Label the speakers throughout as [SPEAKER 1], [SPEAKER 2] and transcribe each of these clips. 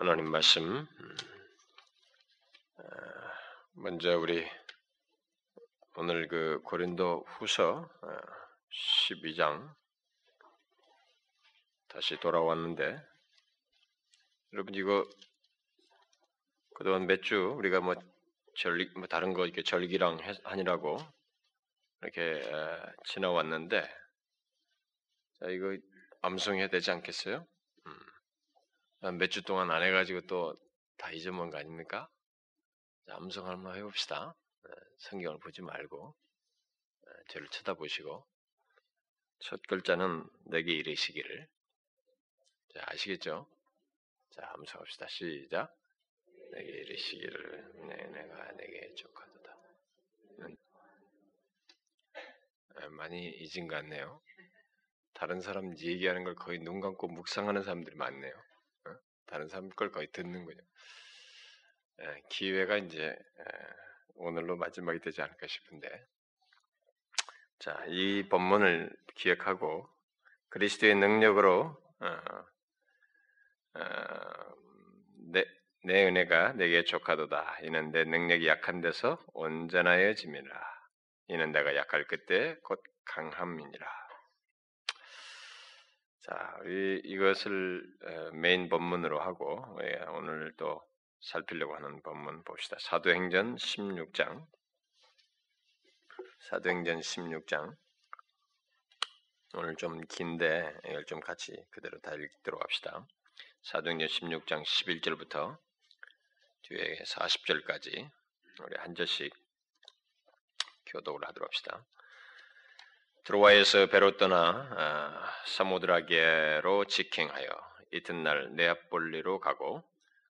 [SPEAKER 1] 하나님 말씀 어, 먼저 우리 오늘 그 고린도 후서 12장 어, 다시 돌아왔는데 여러분 이거 그동안 몇 주 우리가 뭐 절기 뭐 다른 거 이렇게 절기랑 하니라고 이렇게 지나왔는데 자 이거 암송해야 되지 않겠어요? 몇 주 동안 안 해가지고 또 다 잊어먹은 거 아닙니까? 암송 한번 해봅시다. 네, 성경을 보지 말고 네, 저를 쳐다보시고 첫 글자는 내게 이르시기를 자, 아시겠죠? 자, 암송합시다. 시작. 내게 이르시기를 내, 내가 내게 족하도다. 네, 많이 잊은 것 같네요. 다른 사람 얘기하는 걸 거의 눈 감고 묵상하는 사람들이 많네요. 다른 사람 걸 거의 듣는 거죠. 예, 기회가 이제 예, 오늘로 마지막이 되지 않을까 싶은데, 자, 이 본문을 기억하고 그리스도의 능력으로 어, 어, 내, 내 은혜가 내게 족하도다. 이는 내 능력이 약한 데서 온전하여짐이라. 이는 내가 약할 그때 곧 강함이니라. 자, 우리 이것을 메인 본문으로 하고 예, 오늘 또 살피려고 하는 본문 봅시다. 사도행전 16장. 사도행전 16장. 오늘 좀 긴데 이걸 좀 같이 그대로 다 읽도록 합시다. 사도행전 16장 11절부터 뒤에 40절까지 우리 한 절씩 교독을 하도록 합시다. 트로아에서 배로 떠나 아, 사모드라게로 직행하여 이튿날 네아폴리로 가고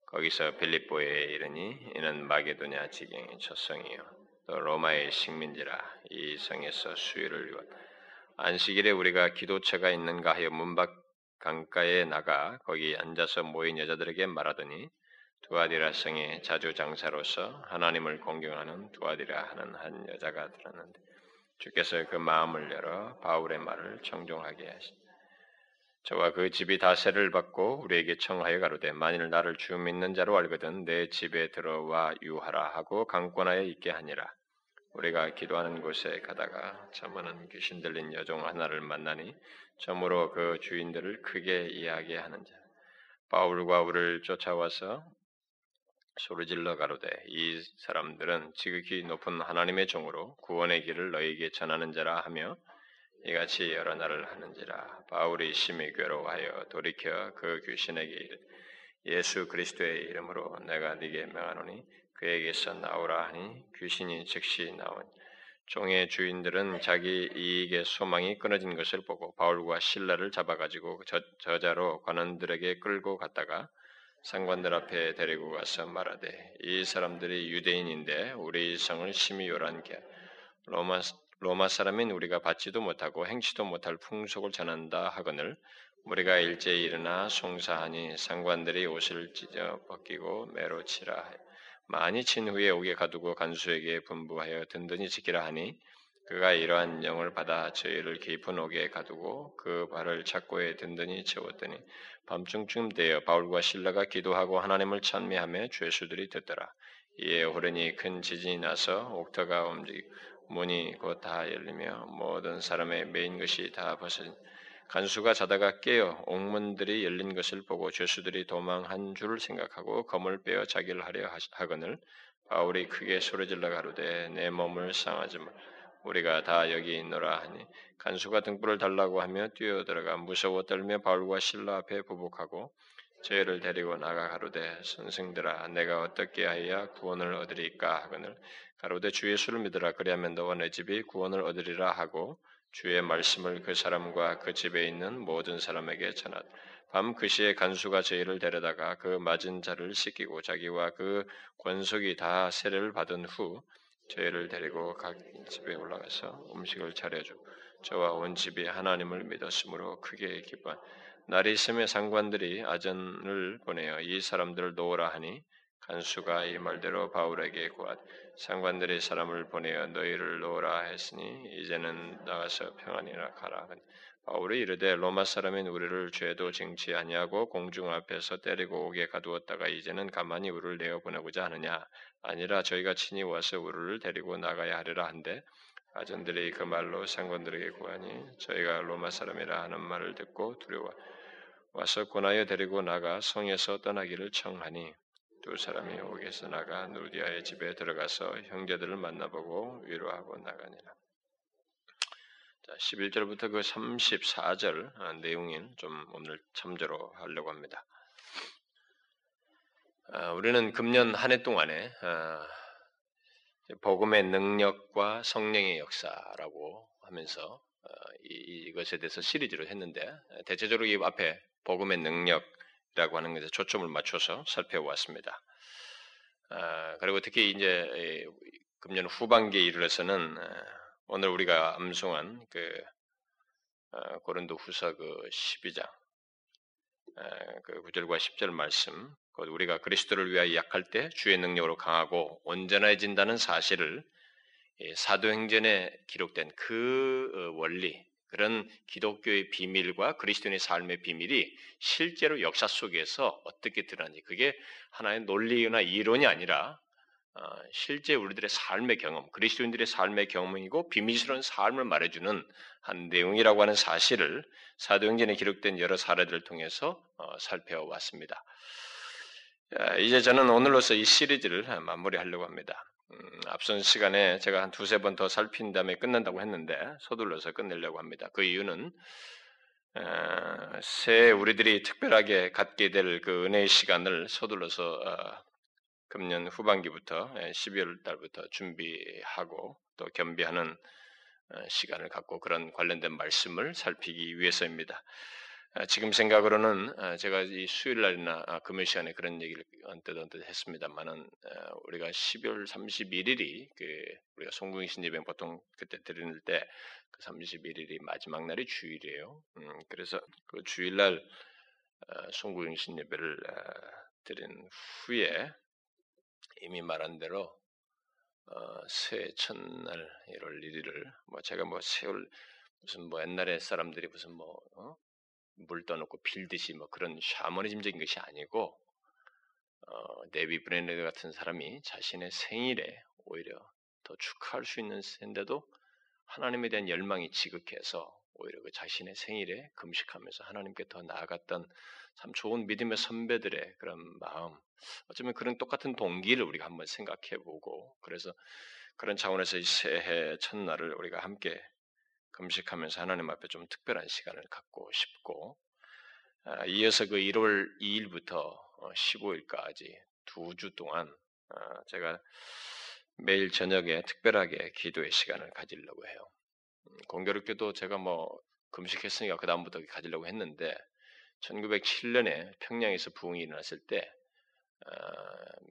[SPEAKER 1] 거기서 빌립보에 이르니 이는 마게도냐 지경의 첫성이요. 또 로마의 식민지라 이 성에서 수유를 위한 안식일에 우리가 기도처가 있는가 하여 문밖 강가에 나가 거기 앉아서 모인 여자들에게 말하더니 두아디라 성의 자주 장사로서 하나님을 공경하는 두아디라 하는 한 여자가 들었는데 주께서 그 마음을 열어 바울의 말을 청종하게 하시. 저와 그 집이 다 세를 받고 우리에게 청하여 가로되 만일 나를 주 믿는 자로 알거든 내 집에 들어와 유하라 하고 강권하여 있게 하니라. 우리가 기도하는 곳에 가다가 저문은 귀신 들린 여종 하나를 만나니 점으로 그 주인들을 크게 이야기하는 자. 바울과 우리를 쫓아와서 소리질러 가로되 이 사람들은 지극히 높은 하나님의 종으로 구원의 길을 너에게 전하는 자라 하며 이같이 여러 날을 하는지라. 바울이 심히 괴로워하여 돌이켜 그 귀신에게 이르 예수 그리스도의 이름으로 내가 네게 명하노니 그에게서 나오라 하니 귀신이 즉시 나온 종의 주인들은 자기 이익의 소망이 끊어진 것을 보고 바울과 신라를 잡아가지고 저, 저자로 관원들에게 끌고 갔다가 상관들 앞에 데리고 가서 말하되 이 사람들이 유대인인데 우리 성을 심히 요란게 로마 로마 사람인 우리가 받지도 못하고 행치도 못할 풍속을 전한다 하거늘 우리가 일제히 일어나 송사하니 상관들이 옷을 찢어 벗기고 매로 치라. 많이 친 후에 옥에 가두고 간수에게 분부하여 든든히 지키라 하니 그가 이러한 영을 받아 저희를 깊은 옥에 가두고 그 발을 착고에 든든히 채웠더니 밤중쯤 되어 바울과 신라가 기도하고 하나님을 찬미하며 죄수들이 듣더라. 이에 호련히 큰 지진이 나서 옥터가 움직이고 문이 곧 다 열리며 모든 사람의 메인 것이 다 벗어진 간수가 자다가 깨어 옥문들이 열린 것을 보고 죄수들이 도망한 줄 생각하고 검을 빼어 자기를 하려 하거늘 바울이 크게 소리질러 가로되 내 몸을 상하지 마. 우리가 다 여기 있노라 하니 간수가 등불을 달라고 하며 뛰어들어가 무서워 떨며 바울과 신라 앞에 부복하고 저희를 데리고 나가 가로되 선생들아 내가 어떻게 하여야 구원을 얻으리까 하거늘 가로되 주 예수를 믿으라 그리하면 너와 내 집이 구원을 얻으리라 하고 주의 말씀을 그 사람과 그 집에 있는 모든 사람에게 전하다. 밤그 시에 간수가 저희를 데려다가 그 맞은 자를 씻기고 자기와 그 권속이 다 세례를 받은 후 저희를 데리고 각 집에 올라가서 음식을 차려주고 저와 온 집이 하나님을 믿었으므로 크게 기뻐. 날이 있음에 상관들이 아전을 보내어 이 사람들을 놓으라 하니 간수가 이 말대로 바울에게 구하 상관들이 사람을 보내어 너희를 놓으라 했으니 이제는 나가서 평안이나 가라 바울이 이르되 로마 사람인 우리를 죄도 쟁취 아니하고 공중 앞에서 때리고 오게 가두었다가 이제는 가만히 우리를 내어 보내고자 하느냐 아니라 저희가 친히 와서 우리를 데리고 나가야 하리라 한데 아전들이 그 말로 상관들에게 구하니 저희가 로마 사람이라 하는 말을 듣고 두려워 와서 권하여 데리고 나가 성에서 떠나기를 청하니 두 사람이 옥에서 나가 누디아의 집에 들어가서 형제들을 만나보고 위로하고 나가니라. 자, 11절부터 그 34절 아, 내용인 좀 오늘 참조로 하려고 합니다. 아, 우리는 금년 한 해 동안에 아, 복음의 능력과 성령의 역사라고 하면서 이, 것에 대해서 시리즈로 했는데 대체적으로 이 앞에 복음의 능력이라고 하는 것에 초점을 맞춰서 살펴보았습니다. 그리고 특히 이제 금년 후반기에 이르러서는 오늘 우리가 암송한 그 어, 고린도 후서 그 12장 어, 그 9절과 10절 말씀 곧 우리가 그리스도를 위하여 약할 때 주의 능력으로 강하고 온전해진다는 사실을 사도행전에 기록된 그 어, 원리 그런 기독교의 비밀과 그리스도인의 삶의 비밀이 실제로 역사 속에서 어떻게 드러나는지 그게 하나의 논리나 이론이 아니라 어, 실제 우리들의 삶의 경험, 그리스도인들의 삶의 경험이고 비밀스러운 삶을 말해주는 한 내용이라고 하는 사실을 사도행전에 기록된 여러 사례들을 통해서 어, 살펴왔습니다. 이제 저는 오늘로서 이 시리즈를 마무리하려고 합니다. 음, 앞선 시간에 제가 한 두세 번 더 살핀 다음에 끝난다고 했는데 서둘러서 끝내려고 합니다. 그 이유는 새 우리들이 특별하게 갖게 될 그 은혜의 시간을 서둘러서 어, 금년 후반기부터 12월 예, 달부터 준비하고 또 겸비하는 어, 시간을 갖고 그런 관련된 말씀을 살피기 위해서입니다. 아, 지금 생각으로는 아, 제가 이 수요일 날이나 아, 금요일 시간에 그런 얘기를 언뜻 언뜻 했습니다만은 어, 우리가 12월 31일이 그 우리가 송궁신 예배 보통 그때 드리는 때 그 31일이 마지막 날이 주일이에요. 음, 그래서 그 주일날 어, 송궁신 예배를 드린 후에 이미 말한 대로 어, 새 첫날 1월 1일을 뭐 제가 뭐 세월 무슨 뭐 옛날에 사람들이 무슨 뭐 어? 물 떠놓고 빌듯이 뭐 그런 샤머니즘적인 것이 아니고 어, 데비 브랜드 같은 사람이 자신의 생일에 오히려 더 축하할 수 있는 샌데도 하나님에 대한 열망이 지극해서 오히려 그 자신의 생일에 금식하면서 하나님께 더 나아갔던 참 좋은 믿음의 선배들의 그런 마음, 어쩌면 그런 똑같은 동기를 우리가 한번 생각해 보고, 그래서 그런 차원에서 이 새해 첫날을 우리가 함께 금식하면서 하나님 앞에 좀 특별한 시간을 갖고 싶고, 아, 이어서 그 1월 2일부터 15일까지 두 주 동안 아, 제가 매일 저녁에 특별하게 기도의 시간을 가지려고 해요. 음, 공교롭게도 제가 뭐 금식했으니까 그 다음부터 가지려고 했는데 1907년에 평양에서 부흥이 일어났을 때 어,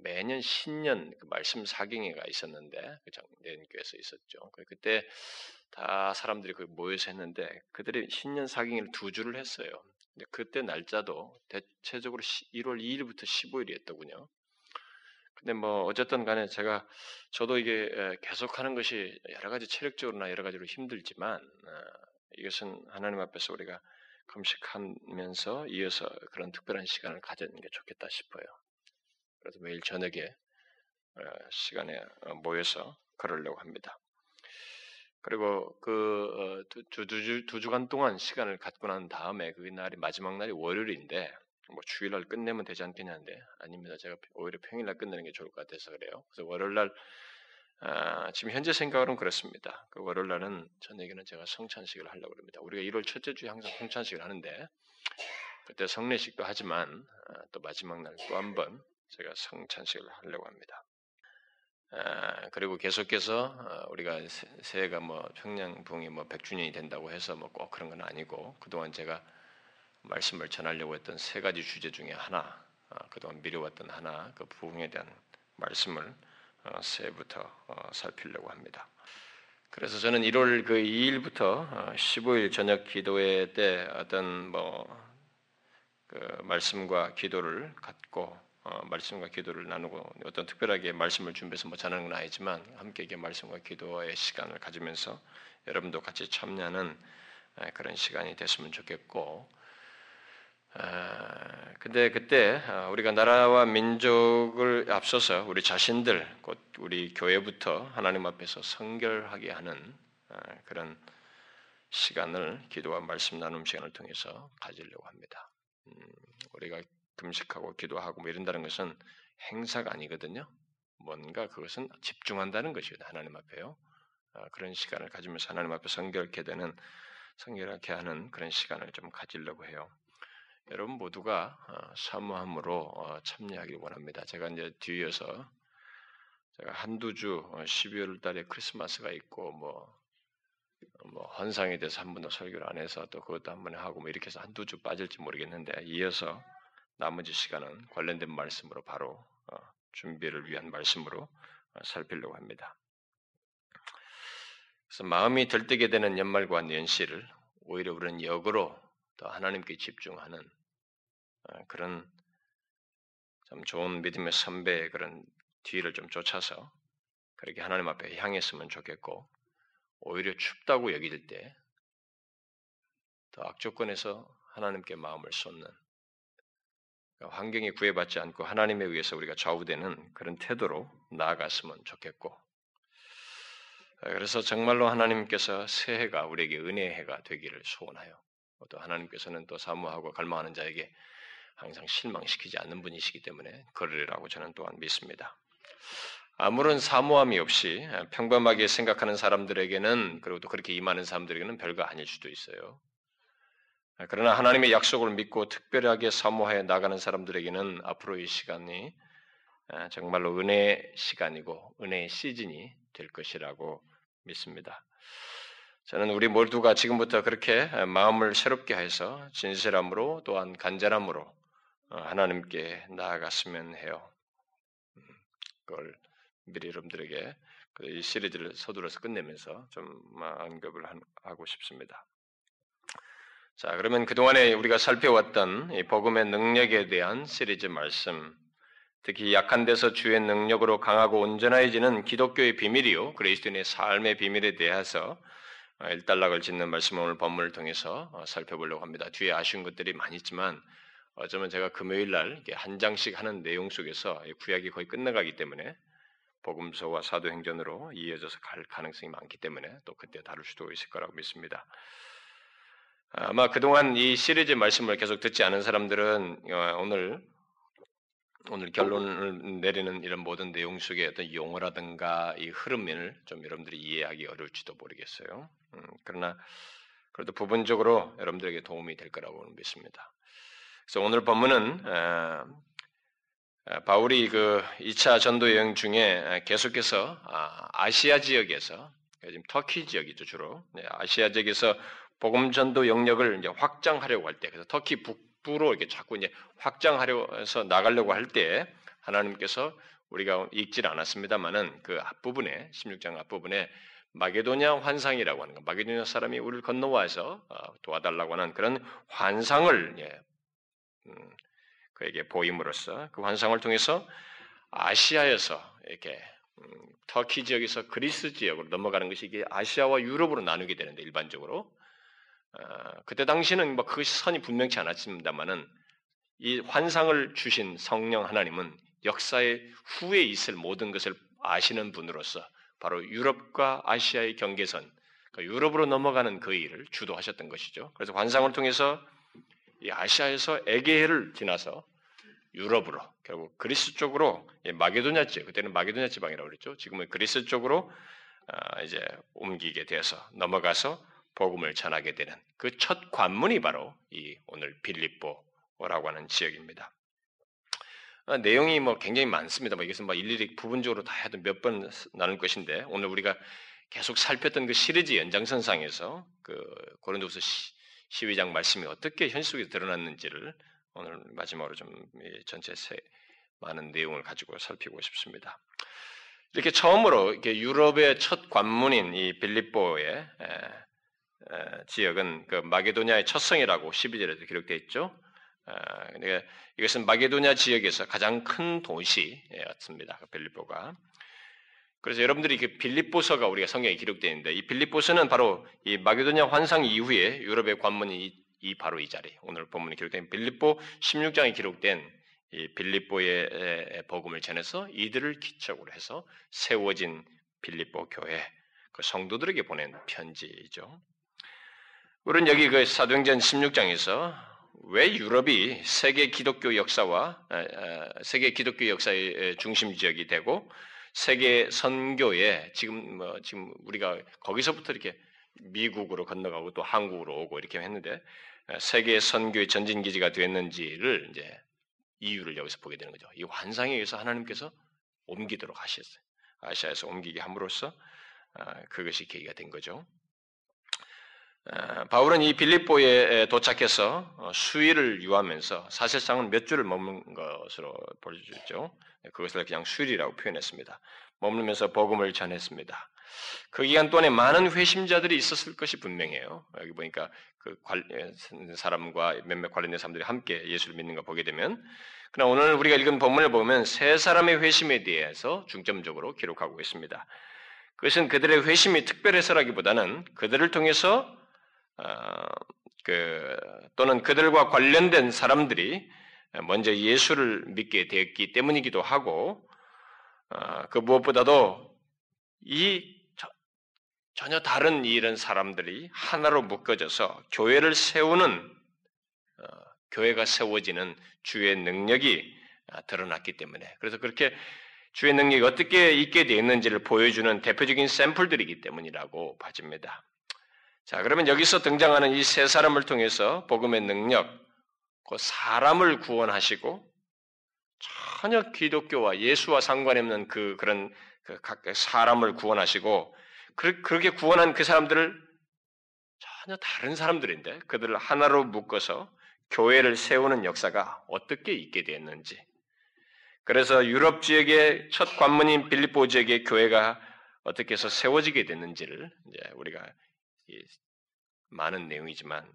[SPEAKER 1] 매년 신년 그 말씀 사경회가 있었는데 그 교회에서 있었죠. 그 그때 다 사람들이 그 모여서 했는데 그들이 신년 사경회를 두 주를 했어요. 근데 그때 날짜도 대체적으로 1월 2일부터 15일이었더군요. 근데 뭐 어쨌든 간에 제가 저도 이게 계속하는 것이 여러 가지 체력적으로나 여러 가지로 힘들지만 어, 이것은 하나님 앞에서 우리가 금식하면서 이어서 그런 특별한 시간을 가지는 게 좋겠다 싶어요. 그래서 매일 저녁에 어, 시간에 어, 모여서 그러려고 합니다. 그리고 그 두, 두, 두, 두 주간 동안 시간을 갖고 난 다음에 그 날이 마지막 날이 월요일인데 뭐 주일날 끝내면 되지 않겠냐는데 아닙니다. 제가 오히려 평일날 끝내는 게 좋을 것 같아서 그래요. 그래서 월요일날 아, 지금 현재 생각으로는 그렇습니다. 그 월요일 날은 저녁에는 제가 성찬식을 하려고 합니다. 우리가 1월 첫째 주에 항상 성찬식을 하는데 그때 성례식도 하지만 아, 또 마지막 날 또 한 번 제가 성찬식을 하려고 합니다. 아, 그리고 계속해서 어, 우리가 새해가 뭐 평양 부흥이 뭐 100주년이 된다고 해서 뭐 꼭 그런 건 아니고 그동안 제가 말씀을 전하려고 했던 세 가지 주제 중에 하나, 아, 그동안 미뤄왔던 하나, 그 부흥에 대한 말씀을 어, 새해부터 어, 살피려고 합니다. 그래서 저는 1월 그 2일부터 15일 어, 저녁 기도회 때 어떤 뭐 그 말씀과 기도를 갖고 말씀과 기도를 나누고 어떤 특별하게 말씀을 준비해서 뭐 전하는 건 아니지만 함께 이게 말씀과 기도의 시간을 가지면서 여러분도 같이 참여하는 그런 시간이 됐으면 좋겠고, 근데 그때 어, 우리가 나라와 민족을 앞서서 우리 자신들, 곧 우리 교회부터 하나님 앞에서 성결하게 하는 어, 그런 시간을 기도와 말씀 나눔 시간을 통해서 가지려고 합니다. 음, 우리가 금식하고 기도하고 뭐 이런다는 것은 행사가 아니거든요. 뭔가 그것은 집중한다는 것이거든요. 하나님 앞에요. 어, 그런 시간을 가지면서 하나님 앞에 성결케 되는 성결하게 하는 그런 시간을 좀 가지려고 해요. 여러분 모두가 어, 사모함으로 어, 참여하길 원합니다. 제가 이제 뒤이어서 제가 한두 주 12월 달에 크리스마스가 있고 뭐, 뭐 헌상에 대해서 한 번도 설교를 안 해서 또 그것도 한 번에 하고 뭐 이렇게 해서 한두 주 빠질지 모르겠는데 이어서 나머지 시간은 관련된 말씀으로 바로 준비를 위한 말씀으로 살피려고 합니다. 그래서 마음이 들뜨게 되는 연말과 연시를 오히려 우리는 역으로 더 하나님께 집중하는 어, 그런 참 좋은 믿음의 선배의 그런 뒤를 좀 쫓아서 그렇게 하나님 앞에 향했으면 좋겠고 오히려 춥다고 여길 때 더 악조건에서 하나님께 마음을 쏟는 그러니까 환경이 구애받지 않고 하나님에 의해서 우리가 좌우되는 그런 태도로 나아갔으면 좋겠고 그래서 정말로 하나님께서 새해가 우리에게 은혜의 해가 되기를 소원하여 또 하나님께서는 또 사모하고 갈망하는 자에게 항상 실망시키지 않는 분이시기 때문에 그러리라고 저는 또한 믿습니다. 아무런 사모함이 없이 평범하게 생각하는 사람들에게는 그리고 또 그렇게 임하는 사람들에게는 별거 아닐 수도 있어요. 그러나 하나님의 약속을 믿고 특별하게 사모해 나가는 사람들에게는 앞으로 이 시간이 정말로 은혜의 시간이고 은혜의 시즌이 될 것이라고 믿습니다. 저는 우리 모두가 지금부터 그렇게 마음을 새롭게 해서 진실함으로 또한 간절함으로 어, 하나님께 나아갔으면 해요. 음, 그걸 미리 여러분들에게 이 시리즈를 서두러서 끝내면서 좀 언급을 하고 싶습니다. 자, 그러면 그동안에 우리가 살펴왔던 이 복음의 능력에 대한 시리즈 말씀, 특히 약한 데서 주의 능력으로 강하고 온전해지는 기독교의 비밀이요, 그리스도인의 삶의 비밀에 대해서 어, 일단락을 짓는 말씀 오늘 본문을 통해서 어, 살펴보려고 합니다. 뒤에 아쉬운 것들이 많이 있지만 어쩌면 제가 금요일 날 한 장씩 하는 내용 속에서 구약이 거의 끝나가기 때문에 복음서와 사도행전으로 이어져서 갈 가능성이 많기 때문에 또 그때 다룰 수도 있을 거라고 믿습니다. 아마 그동안 이 시리즈 말씀을 계속 듣지 않은 사람들은 어, 오늘 오늘 결론을 내리는 이런 모든 내용 속에 어떤 용어라든가 이 흐름을 좀 여러분들이 이해하기 어려울지도 모르겠어요. 음, 그러나 그래도 부분적으로 여러분들에게 도움이 될 거라고 믿습니다. 그래서 오늘 본문은 어, 어, 바울이 그 2차 전도 여행 중에 계속해서 아, 아시아 지역에서 지금 터키 지역이죠 주로 네, 아시아 지역에서 복음 전도 영역을 이제 확장하려고 할 때, 그래서 터키 북 부로 이렇게 자꾸 이제 확장하려 해서 나가려고 할 때 하나님께서 우리가 읽질 않았습니다만은 그 앞부분에 16장 앞부분에 마게도냐 환상이라고 하는 거, 마게도냐 사람이 우리를 건너와서 어, 도와달라고 하는 그런 환상을 예, 음, 그에게 보임으로써 그 환상을 통해서 아시아에서 이렇게 음, 터키 지역에서 그리스 지역으로 넘어가는 것이 이게 아시아와 유럽으로 나누게 되는데 일반적으로 어, 그때 당시는 뭐 그 선이 분명치 않았습니다만은 이 환상을 주신 성령 하나님은 역사의 후에 있을 모든 것을 아시는 분으로서 바로 유럽과 아시아의 경계선, 그러니까 유럽으로 넘어가는 그 일을 주도하셨던 것이죠. 그래서 환상을 통해서 이 아시아에서 에게해를 지나서 유럽으로 결국 그리스 쪽으로 마게도냐 지 그때는 마게도냐 지방이라고 그랬죠. 지금은 그리스 쪽으로 아, 이제 옮기게 돼서 넘어가서 복음을 전하게 되는 그 첫 관문이 바로 이 오늘 빌립보라고 하는 지역입니다. 아, 내용이 뭐 굉장히 많습니다. 뭐 이것은 뭐 일일이 부분적으로 다 해도 몇 번 나눌 것인데 오늘 우리가 계속 살폈던 그 시리즈 연장선상에서 그 고린도서 12장 말씀이 어떻게 현실 속에 드러났는지를 오늘 마지막으로 좀 전체 세, 많은 내용을 가지고 살피고 싶습니다. 이렇게 처음으로 이렇게 유럽의 첫 관문인 이 빌립보의 지역은 그 마게도냐의 첫 성이라고 12절에도 기록되어 있죠. 이것은 마게도냐 지역에서 가장 큰 도시였습니다. 그 빌립보가. 그래서 여러분들이 그 빌립보서가 우리가 성경에 기록되어 있는데 이 빌립보서는 바로 이 마게도냐 환상 이후에 유럽의 관문이 이, 이 바로 이 자리 오늘 본문에 기록된 빌립보 16장에 기록된 이 빌립보의 복음을 전해서 이들을 기적으로 해서 세워진 빌립보 교회 그 성도들에게 보낸 편지죠. 우리는 여기 그 사도행전 16장에서 왜 유럽이 세계 기독교 역사와 세계 기독교 역사의 중심 지역이 되고 세계 선교에 지금 뭐 지금 우리가 거기서부터 이렇게 미국으로 건너가고 또 한국으로 오고 이렇게 했는데 세계 선교의 전진 기지가 됐는지를 이제 이유를 여기서 보게 되는 거죠. 이 환상에 의해서 하나님께서 옮기도록 하셨어요. 아시아에서 옮기게 함으로써 아, 그것이 계기가 된 거죠. 아, 바울은 이 빌립보에 도착해서 어, 수일을 유하면서 사실상은 몇 주를 머문 것으로 보여주죠. 그것을 그냥 수일이라고 표현했습니다. 머물면서 복음을 전했습니다. 그 기간 동안에 많은 회심자들이 있었을 것이 분명해요. 여기 보니까 그 사람과 몇몇 관련된 사람들이 함께 예수를 믿는 거 보게 되면 그러나 오늘 우리가 읽은 본문을 보면 세 사람의 회심에 대해서 중점적으로 기록하고 있습니다. 그것은 그들의 회심이 특별해서라기보다는 그들을 통해서 어, 그, 또는 그들과 관련된 사람들이 먼저 예수를 믿게 되었기 때문이기도 하고 어, 그 무엇보다도 이 전혀 다른 이런 사람들이 하나로 묶어져서 교회를 세우는 어, 교회가 세워지는 주의 능력이 드러났기 때문에 그래서 그렇게 주의 능력이 어떻게 있게 되었는지를 보여주는 대표적인 샘플들이기 때문이라고 봐집니다. 자, 그러면 여기서 등장하는 이 세 사람을 통해서 복음의 능력, 그 사람을 구원하시고 전혀 기독교와 예수와 상관이 없는 그 그런 그각 사람을 구원하시고 그, 그렇게 구원한 그 사람들을 전혀 다른 사람들인데 그들을 하나로 묶어서 교회를 세우는 역사가 어떻게 있게 되었는지. 그래서 유럽 지역의 첫 관문인 빌립보 지역의 교회가 어떻게 해서 세워지게 됐는지를 이제 우리가 많은 내용이지만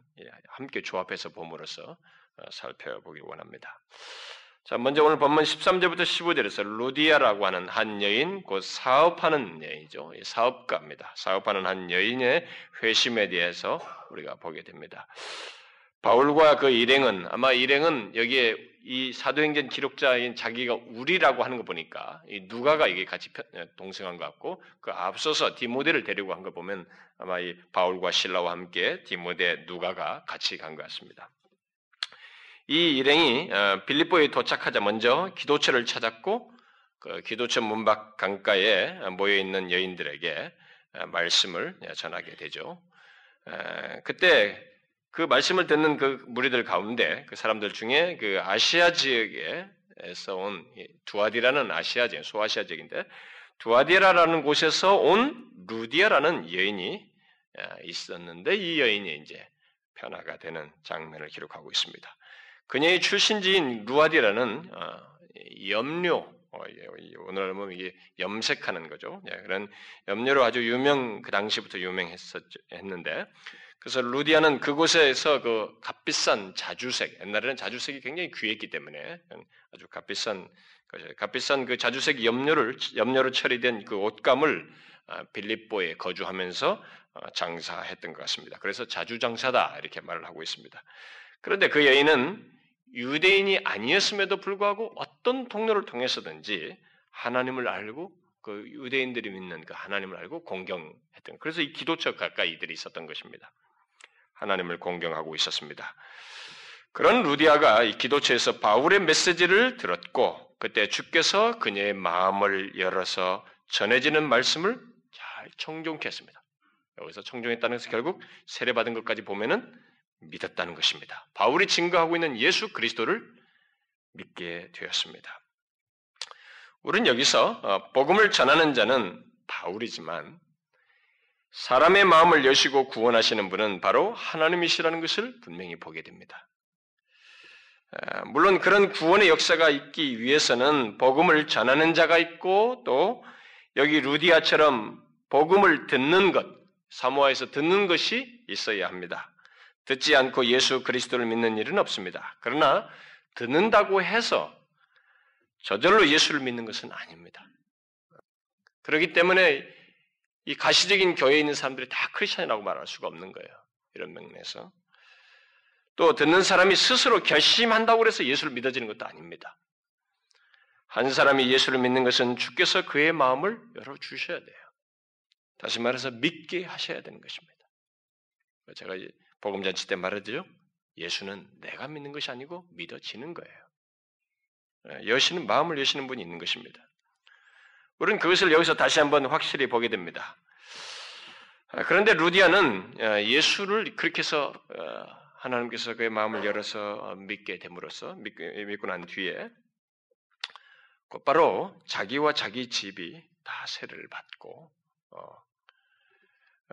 [SPEAKER 1] 함께 조합해서 봄으로써 어, 살펴보기 원합니다. 자, 먼저 오늘 본문 13절부터 15절에서 루디아라고 하는 한 여인, 곧 사업하는 여인이죠. 사업가입니다. 사업하는 한 여인의 회심에 대해서 우리가 보게 됩니다. 바울과 그 일행은 아마 일행은 여기에 이 사도행전 기록자인 자기가 우리라고 하는 거 보니까 이 누가가 이게 같이 어, 동승한 것 같고 그 앞서서 디모데를 데리고 간 거 보면 아마 이 바울과 신라와 함께 디모데 누가가 같이 간 것 같습니다. 이 일행이 어, 빌립보에 도착하자 먼저 기도처를 찾았고 그 기도처 문밖 강가에 모여 있는 여인들에게 어, 말씀을 전하게 되죠. 그때 그 말씀을 듣는 그 무리들 가운데 그 사람들 중에 그 아시아 지역에서 온 두아디라는 아시아 지역, 소아시아 지역인데 두아디라라는 곳에서 온 루디아라는 여인이 아, 있었는데 이 여인이 이제 변화가 되는 장면을 기록하고 있습니다. 그녀의 출신지인 루아디라는 어, 염료, 어, 오늘 보면 이게 염색하는 거죠. 예, 그런 염료로 아주 유명 그 당시부터 유명했었는데 그래서 루디아는 그곳에서 그 값비싼 자주색, 옛날에는 자주색이 굉장히 귀했기 때문에 아주 값비싼 값비싼 그 자주색 염료를 염료로 처리된 그 옷감을 아, 빌립보에 거주하면서 어, 장사했던 것 같습니다. 그래서 자주 장사다 이렇게 말을 하고 있습니다. 그런데 그 여인은 유대인이 아니었음에도 불구하고 어떤 통로를 통해서든지 하나님을 알고 그 유대인들이 믿는 그 하나님을 알고 공경했던 그래서 이 기도처 가까이 이들이 있었던 것입니다. 하나님을 공경하고 있었습니다. 그런 루디아가 이 기도처에서 바울의 메시지를 들었고 그때 주께서 그녀의 마음을 열어서 전해지는 말씀을 잘 청종케 했습니다. 여기서 청종했다는 것은 결국 세례받은 것까지 보면은 믿었다는 것입니다. 바울이 증거하고 있는 예수 그리스도를 믿게 되었습니다. 우리는 여기서 어, 복음을 전하는 자는 바울이지만 사람의 마음을 여시고 구원하시는 분은 바로 하나님이시라는 것을 분명히 보게 됩니다. 물론 그런 구원의 역사가 있기 위해서는 복음을 전하는 자가 있고 또 여기 루디아처럼 복음을 듣는 것, 사모아에서 듣는 것이 있어야 합니다. 듣지 않고 예수 그리스도를 믿는 일은 없습니다. 그러나 듣는다고 해서 저절로 예수를 믿는 것은 아닙니다. 그렇기 때문에 이 가시적인 교회에 있는 사람들이 다 크리스천이라고 말할 수가 없는 거예요. 이런 면에서. 또 듣는 사람이 스스로 결심한다고 해서 예수를 믿어지는 것도 아닙니다. 한 사람이 예수를 믿는 것은 주께서 그의 마음을 열어 주셔야 돼요. 다시 말해서 믿게 하셔야 되는 것입니다. 제가 복음잔치 때 말하죠. 예수는 내가 믿는 것이 아니고 믿어지는 거예요. 예, 여시는 마음을 여시는 분이 있는 것입니다. 우리는 그것을 여기서 다시 한번 확실히 보게 됩니다. 아, 그런데 루디아는 어, 예수를 그렇게 해서 어, 하나님께서 그의 마음을 열어서 믿게 됨으로써 믿고 난 뒤에 곧바로 자기와 자기 집이 다 세례를 받고 어,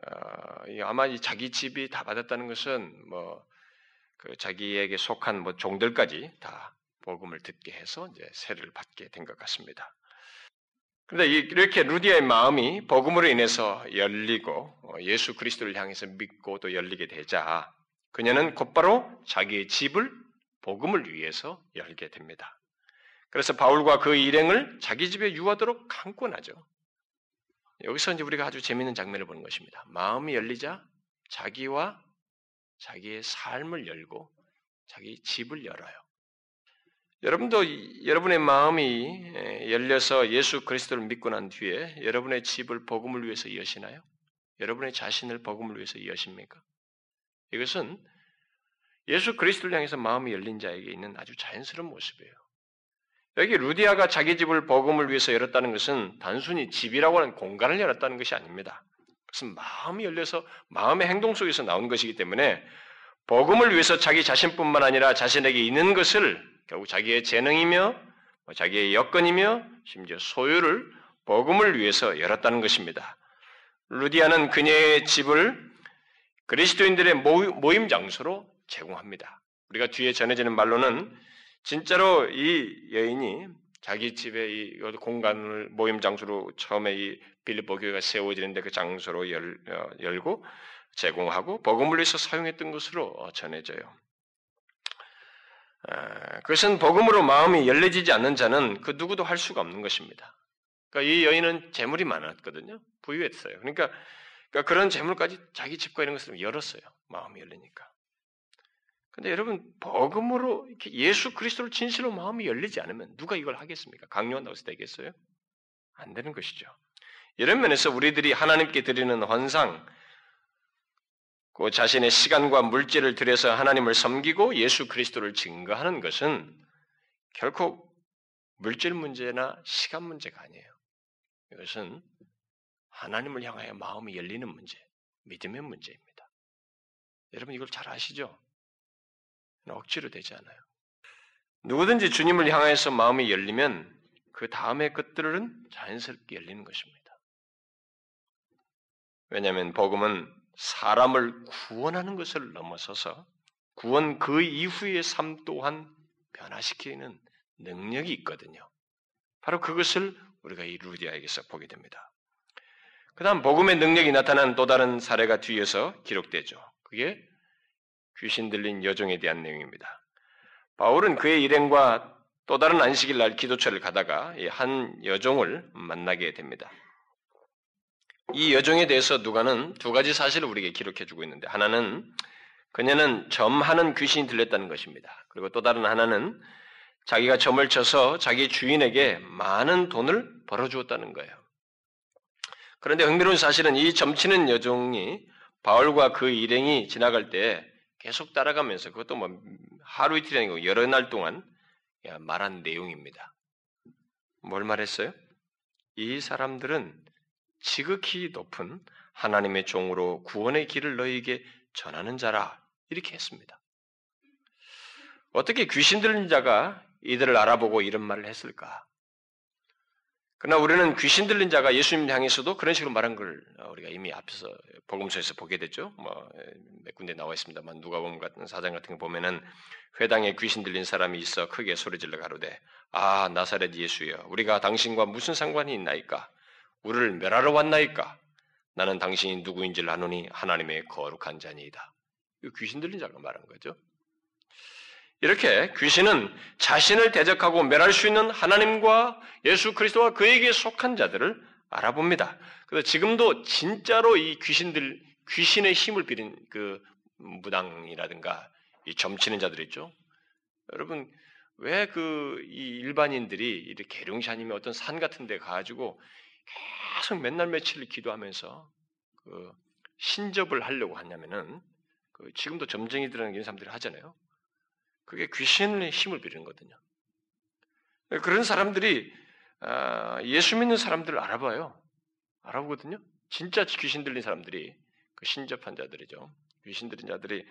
[SPEAKER 1] 어, 아마 이 자기 집이 다 받았다는 것은 뭐 그 자기에게 속한 뭐 종들까지 다 복음을 듣게 해서 이제 세례를 받게 된 것 같습니다. 그런데 이렇게 루디아의 마음이 복음으로 인해서 열리고 어, 예수 그리스도를 향해서 믿고 또 열리게 되자 그녀는 곧바로 자기의 집을 복음을 위해서 열게 됩니다. 그래서 바울과 그 일행을 자기 집에 유하도록 강권하죠. 여기서 이제 우리가 아주 재미있는 장면을 보는 것입니다. 마음이 열리자 자기와 자기의 삶을 열고 자기 집을 열어요. 여러분도 여러분의 마음이 열려서 예수 그리스도를 믿고 난 뒤에 여러분의 집을 복음을 위해서 여시나요? 여러분의 자신을 복음을 위해서 여십니까? 이것은 예수 그리스도를 향해서 마음이 열린 자에게 있는 아주 자연스러운 모습이에요. 여기 루디아가 자기 집을 복음을 위해서 열었다는 것은 단순히 집이라고 하는 공간을 열었다는 것이 아닙니다. 그것은 마음이 열려서 마음의 행동 속에서 나온 것이기 때문에 복음을 위해서 자기 자신뿐만 아니라 자신에게 있는 것을 결국 자기의 재능이며 뭐 자기의 여건이며 심지어 소유를 복음을 위해서 열었다는 것입니다. 루디아는 그녀의 집을 그리스도인들의 모임 장소로 제공합니다. 우리가 뒤에 전해지는 말로는 진짜로 이 여인이 자기 집에 이 공간을 모임 장소로 처음에 이 빌립보 교회가 세워지는데 그 장소로 열, 어, 열고 제공하고 위해서 사용했던 것으로 어, 전해져요. 아, 그것은 복음으로 마음이 열려지지 않는 자는 그 누구도 할 수가 없는 것입니다. 그러니까 이 여인은 재물이 많았거든요. 부유했어요. 그러니까, 그러니까 그런 재물까지 자기 집과 이런 것을 열었어요. 마음이 열리니까. 근데 여러분 복음으로 이렇게 예수 그리스도를 진실로 마음이 열리지 않으면 누가 이걸 하겠습니까? 강요한다고 해서 되겠어요? 안 되는 것이죠. 이런 면에서 우리들이 하나님께 드리는 헌상, 그 자신의 시간과 물질을 들여서 하나님을 섬기고 예수 그리스도를 증거하는 것은 결코 물질 문제나 시간 문제가 아니에요. 이것은 하나님을 향하여 마음이 열리는 문제, 믿음의 문제입니다. 여러분 이걸 잘 아시죠? 억지로 되지 않아요. 누구든지 주님을 향해서 마음이 열리면 그 다음의 것들은 자연스럽게 열리는 것입니다. 왜냐하면 복음은 사람을 구원하는 것을 넘어서서 구원 그 이후의 삶 또한 변화시키는 능력이 있거든요. 바로 그것을 우리가 이 루디아에게서 보게 됩니다. 그 다음 복음의 능력이 나타난 또 다른 사례가 뒤에서 기록되죠. 그게 귀신 들린 여종에 대한 내용입니다. 바울은 그의 일행과 또 다른 안식일 날 기도처를 가다가 한 여종을 만나게 됩니다. 이 여종에 대해서 누가는 두 가지 사실을 우리에게 기록해 주고 있는데 하나는 그녀는 점하는 귀신이 들렸다는 것입니다. 그리고 또 다른 하나는 자기가 점을 쳐서 자기 주인에게 많은 돈을 벌어주었다는 거예요. 그런데 흥미로운 사실은 이 점치는 여종이 바울과 그 일행이 지나갈 때 계속 따라가면서 그것도 뭐 하루 이틀이 아니고 여러 날 동안 말한 내용입니다. 뭘 말했어요? 이 사람들은 지극히 높은 하나님의 종으로 구원의 길을 너희에게 전하는 자라 이렇게 했습니다. 어떻게 귀신 들린 자가 이들을 알아보고 이런 말을 했을까? 그러나 우리는 귀신 들린 자가 예수님 향해서도 그런 식으로 말한 걸 우리가 이미 앞에서 복음서에서 보게 됐죠. 뭐 몇 군데 나와 있습니다만 누가복음 같은 사장 같은 거 보면은 회당에 귀신 들린 사람이 있어 크게 소리질러 가로되 아 나사렛 예수여 우리가 당신과 무슨 상관이 있나이까 우리를 멸하러 왔나이까 나는 당신이 누구인지를 아노니 하나님의 거룩한 자니이다. 귀신 들린 자가 말한 거죠. 이렇게 귀신은 자신을 대적하고 멸할 수 있는 하나님과 예수 그리스도와 그에게 속한 자들을 알아봅니다. 그래서 지금도 진짜로 이 귀신들 귀신의 힘을 빌린 그 무당이라든가 이 점치는 자들 있죠. 여러분 왜 그 이 일반인들이 이렇게 계룡샤님의 어떤 산 같은 데 가가지고 계속 맨날 며칠 기도하면서 그 신접을 하려고 하냐면은 그 지금도 점쟁이들이라는 이런 사람들이 하잖아요. 그게 귀신의 힘을 빌리는 거거든요. 그런 사람들이 아, 예수 믿는 사람들을 알아봐요. 알아보거든요. 진짜 귀신 들린 사람들이 그 신접한 자들이죠. 귀신 들린 자들이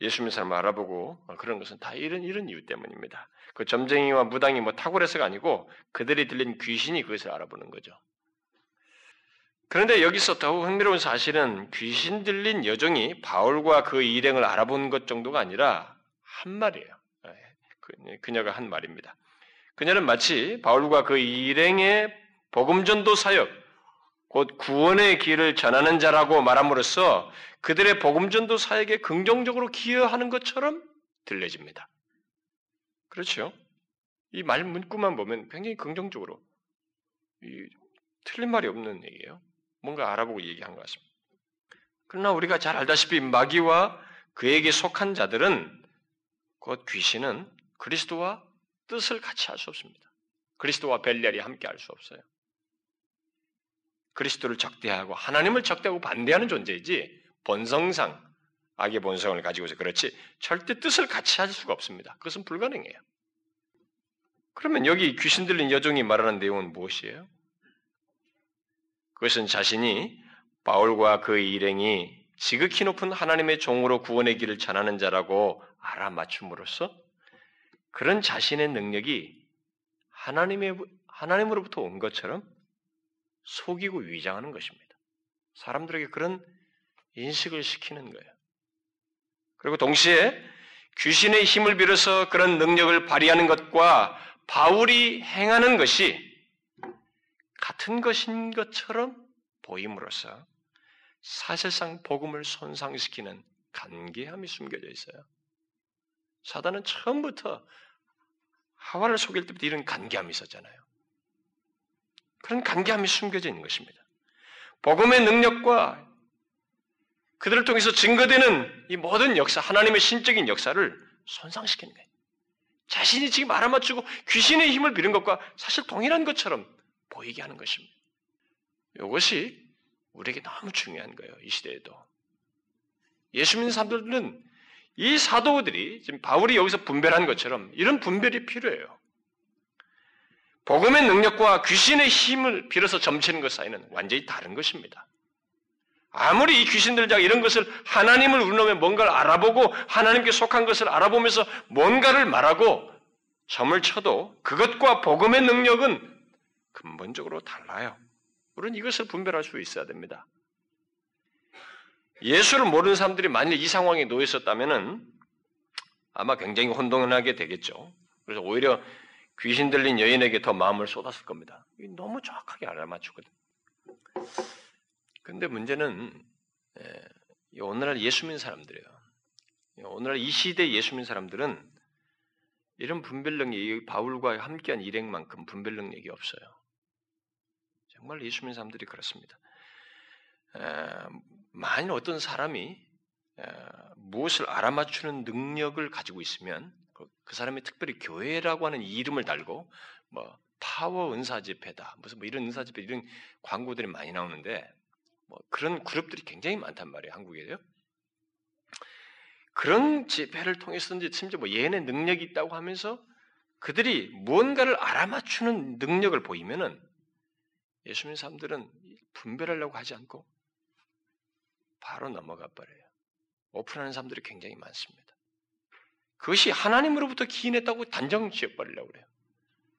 [SPEAKER 1] 예수 믿는 사람을 알아보고 그런 것은 다 이런 이런 이유 때문입니다. 그 점쟁이와 무당이 뭐 탁월해서가 아니고 그들이 들린 귀신이 그것을 알아보는 거죠. 그런데 여기서 더욱 흥미로운 사실은 귀신 들린 여종이 바울과 그 일행을 알아본 것 정도가 아니라 한 말이에요. 예, 그녀가 한 말입니다. 그녀는 마치 바울과 그 일행의 복음 전도 사역, 곧 구원의 길을 전하는 자라고 말함으로써 그들의 복음 전도 사역에 긍정적으로 기여하는 것처럼 들려집니다. 그렇죠? 이 말 문구만 보면 굉장히 긍정적으로 틀린 말이 없는 얘기예요. 뭔가 알아보고 얘기한 것 같습니다. 그러나 우리가 잘 알다시피 마귀와 그에게 속한 자들은 곧 귀신은 그리스도와 뜻을 같이 할 수 없습니다. 그리스도와 벨리알이 함께 할 수 없어요. 그리스도를 적대하고 하나님을 적대하고 반대하는 존재이지 본성상 악의 본성을 가지고서 그렇지 절대 뜻을 같이 할 수가 없습니다. 그것은 불가능해요. 그러면 여기 귀신 들린 여종이 말하는 내용은 무엇이에요? 그것은 자신이 바울과 그 일행이 지극히 높은 하나님의 종으로 구원의 길을 전하는 자라고 알아맞춤으로써 그런 자신의 능력이 하나님의, 하나님으로부터 온 것처럼 속이고 위장하는 것입니다. 사람들에게 그런 인식을 시키는 거예요. 그리고 동시에 귀신의 힘을 빌어서 그런 능력을 발휘하는 것과 바울이 행하는 것이 같은 것인 것처럼 보임으로써 사실상 복음을 손상시키는 간계함이 숨겨져 있어요. 사단은 처음부터 하와를 속일 때부터 이런 간계함이 있었잖아요. 그런 간계함이 숨겨져 있는 것입니다. 복음의 능력과 그들을 통해서 증거되는 이 모든 역사, 하나님의 신적인 역사를 손상시키는 거예요. 자신이 지금 알아맞추고 귀신의 힘을 빌은 것과 사실 동일한 것처럼 보이게 하는 것입니다. 이것이 우리에게 너무 중요한 거예요. 이 시대에도. 예수 믿는 사람들은 이 사도들이 지금 바울이 여기서 분별한 것처럼 이런 분별이 필요해요. 복음의 능력과 귀신의 힘을 빌어서 점치는 것 사이는 완전히 다른 것입니다. 아무리 이 귀신들 자 이런 것을 하나님을 우러면 뭔가를 알아보고 하나님께 속한 것을 알아보면서 뭔가를 말하고 점을 쳐도 그것과 복음의 능력은 근본적으로 달라요. 우리는 이것을 분별할 수 있어야 됩니다. 예수를 모르는 사람들이 만일 이 상황에 놓여 있었다면 아마 굉장히 혼돈하게 되겠죠. 그래서 오히려 귀신 들린 여인에게 더 마음을 쏟았을 겁니다. 너무 정확하게 알아맞추거든. 근데 문제는 예, 오늘날 예수 믿는 사람들이에요. 오늘날 이 시대 예수 믿는 사람들은 이런 분별 능력이 바울과 함께한 일행만큼 분별 능력이 없어요. 정말 예수 믿는 사람들이 그렇습니다. 만일 어떤 사람이 무엇을 알아맞추는 능력을 가지고 있으면 그, 그 사람이 특별히 교회라고 하는 이름을 달고 뭐 파워 은사 집회다 무슨 뭐 이런 은사 집회 이런 광고들이 많이 나오는데 뭐 그런 그룹들이 굉장히 많단 말이에요 한국에요. 그런 집회를 통해서든지 심지어 뭐 예언의 능력이 있다고 하면서 그들이 무언가를 알아맞추는 능력을 보이면은 예수 님는 사람들은 분별하려고 하지 않고 바로 넘어가 버려요. 오픈하는 사람들이 굉장히 많습니다. 그것이 하나님으로부터 기인했다고 단정 지어버리려고 그래요.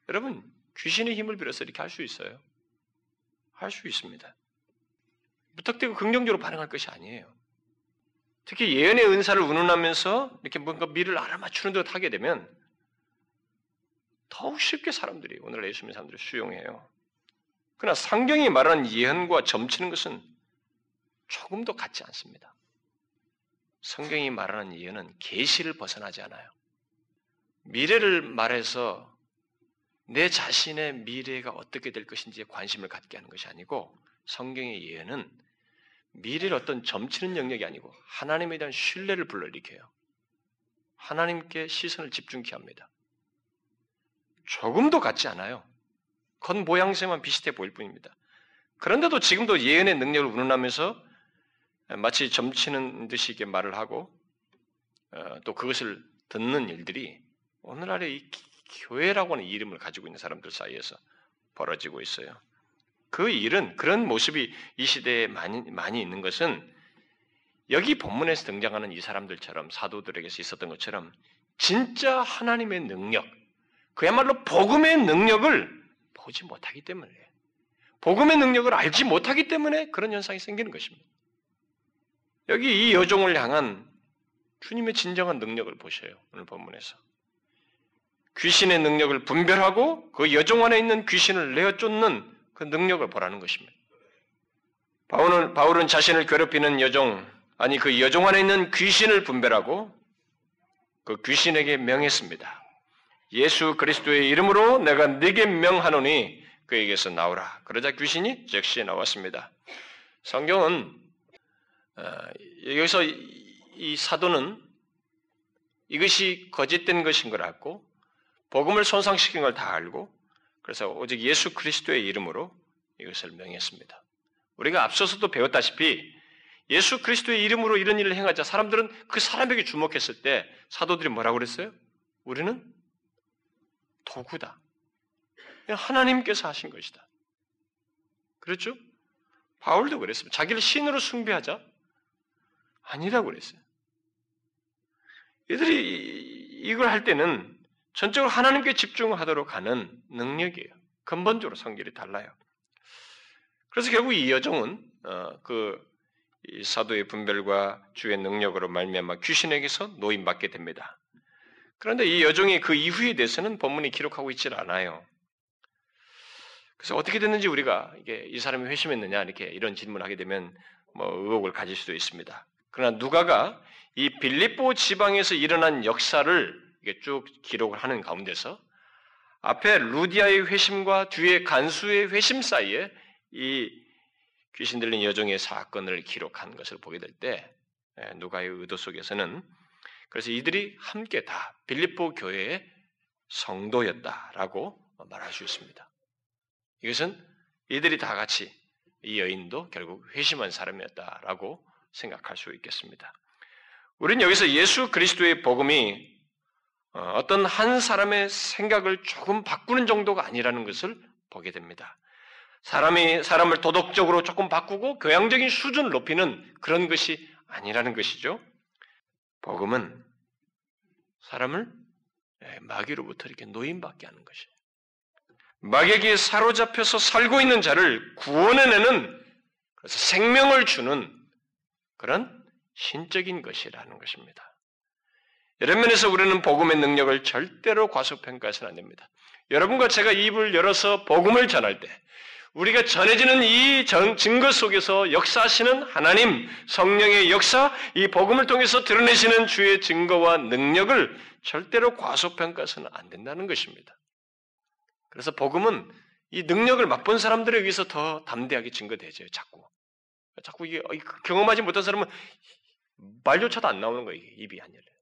[SPEAKER 1] 여러분, 귀신의 힘을 빌어서 이렇게 할 수 있어요. 할 수 있습니다. 무턱대고 긍정적으로 반응할 것이 아니에요. 특히 예언의 은사를 운운하면서 이렇게 뭔가 미를 알아맞추는 듯 하게 되면 더욱 쉽게 사람들이 오늘 예수 믿는 사람들을 수용해요. 그러나 상경이 말하는 예언과 점치는 것은 조금도 같지 않습니다. 성경이 말하는 예언은 계시를 벗어나지 않아요. 미래를 말해서 내 자신의 미래가 어떻게 될 것인지에 관심을 갖게 하는 것이 아니고 성경의 예언은 미래를 어떤 점치는 영역이 아니고 하나님에 대한 신뢰를 불러일으켜요. 하나님께 시선을 집중케 합니다. 조금도 같지 않아요. 겉 모양새만 비슷해 보일 뿐입니다. 그런데도 지금도 예언의 능력을 운운하면서 마치 점치는 듯이 이렇게 말을 하고 어, 또 그것을 듣는 일들이 오늘날의 이 교회라고 하는 이름을 가지고 있는 사람들 사이에서 벌어지고 있어요. 그 일은 그런 모습이 이 시대에 많이, 많이 있는 것은 여기 본문에서 등장하는 이 사람들처럼 사도들에게서 있었던 것처럼 진짜 하나님의 능력, 그야말로 복음의 능력을 보지 못하기 때문에 복음의 능력을 알지 못하기 때문에 그런 현상이 생기는 것입니다. 여기 이 여종을 향한 주님의 진정한 능력을 보셔요. 오늘 본문에서. 귀신의 능력을 분별하고 그 여종 안에 있는 귀신을 내어 쫓는 그 능력을 보라는 것입니다. 바울은, 바울은 자신을 괴롭히는 여종, 아니 그 여종 안에 있는 귀신을 분별하고 그 귀신에게 명했습니다. 예수 그리스도의 이름으로 내가 네게 명하노니 그에게서 나오라. 그러자 귀신이 즉시 나왔습니다. 성경은 어, 여기서 이 사도는 이것이 거짓된 것인 걸 알고 복음을 손상시킨 걸 다 알고 그래서 오직 예수 그리스도의 이름으로 이것을 명했습니다. 우리가 앞서서도 배웠다시피 예수 그리스도의 이름으로 이런 일을 행하자 사람들은 그 사람에게 주목했을 때 사도들이 뭐라고 그랬어요? 우리는 도구다. 하나님께서 하신 것이다. 그렇죠? 바울도 그랬습니다. 자기를 신으로 숭배하자? 아니라고 그랬어요. 이들이 이걸 할 때는 전적으로 하나님께 집중하도록 하는 능력이에요. 근본적으로 성질이 달라요. 그래서 결국 이 여종은 어, 그 사도의 분별과 주의 능력으로 말미암아 귀신에게서 노임받게 됩니다. 그런데 이 여종이 그 이후에 대해서는 본문이 기록하고 있질 않아요. 그래서 어떻게 됐는지 우리가 이게 이 사람이 회심했느냐 이렇게 이런 질문하게 되면 뭐 의혹을 가질 수도 있습니다. 그러나 누가가 이 빌립보 지방에서 일어난 역사를 쭉 기록을 하는 가운데서 앞에 루디아의 회심과 뒤에 간수의 회심 사이에 이 귀신 들린 여종의 사건을 기록한 것을 보게 될때 예, 누가의 의도 속에서는 그래서 이들이 함께 다 빌립보 교회의 성도였다라고 말할 수 있습니다. 이것은 이들이 다 같이 이 여인도 결국 회심한 사람이었다라고 생각할 수 있겠습니다. 우리는 여기서 예수 그리스도의 복음이 어, 어떤 한 사람의 생각을 조금 바꾸는 정도가 아니라는 것을 보게 됩니다. 사람이 사람을 도덕적으로 조금 바꾸고 교양적인 수준을 높이는 그런 것이 아니라는 것이죠. 복음은 사람을 예, 마귀로부터 이렇게 노인받게 하는 것이에요. 마귀에게 사로잡혀서 살고 있는 자를 구원해내는 그래서 생명을 주는 그런 신적인 것이라는 것입니다. 이런 면에서 우리는 복음의 능력을 절대로 과소평가해서는 안 됩니다. 여러분과 제가 입을 열어서 복음을 전할 때 우리가 전해지는 이 증거 속에서 역사하시는 하나님 성령의 역사, 이 복음을 통해서 드러내시는 주의 증거와 능력을 절대로 과소평가해서는 안 된다는 것입니다. 그래서 복음은 이 능력을 맛본 사람들에 의해서 더 담대하게 증거되죠. 자꾸. 자꾸 이게 경험하지 못한 사람은 말조차도 안 나오는 거예요. 입이 안 열려요.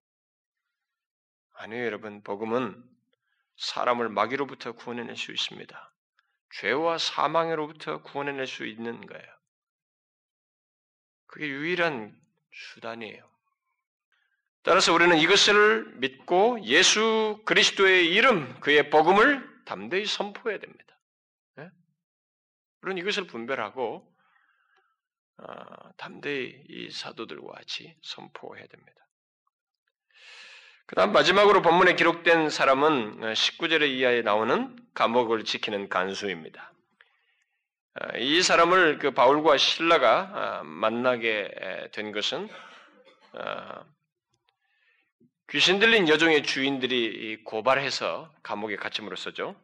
[SPEAKER 1] 아니에요, 여러분. 복음은 사람을 마귀로부터 구원해낼 수 있습니다. 죄와 사망으로부터 구원해낼 수 있는 거예요. 그게 유일한 수단이에요. 따라서 우리는 이것을 믿고 예수 그리스도의 이름, 그의 복음을 담대히 선포해야 됩니다. 네? 물론 이것을 분별하고 어, 담대히 이 사도들과 같이 선포해야 됩니다. 그 다음 마지막으로 본문에 기록된 사람은 19절의 이하에 나오는 감옥을 지키는 간수입니다. 아, 이 사람을 그 바울과 신라가 아, 만나게 된 것은 아, 귀신 들린 여종의 주인들이 고발해서 감옥에 갇힘으로써죠.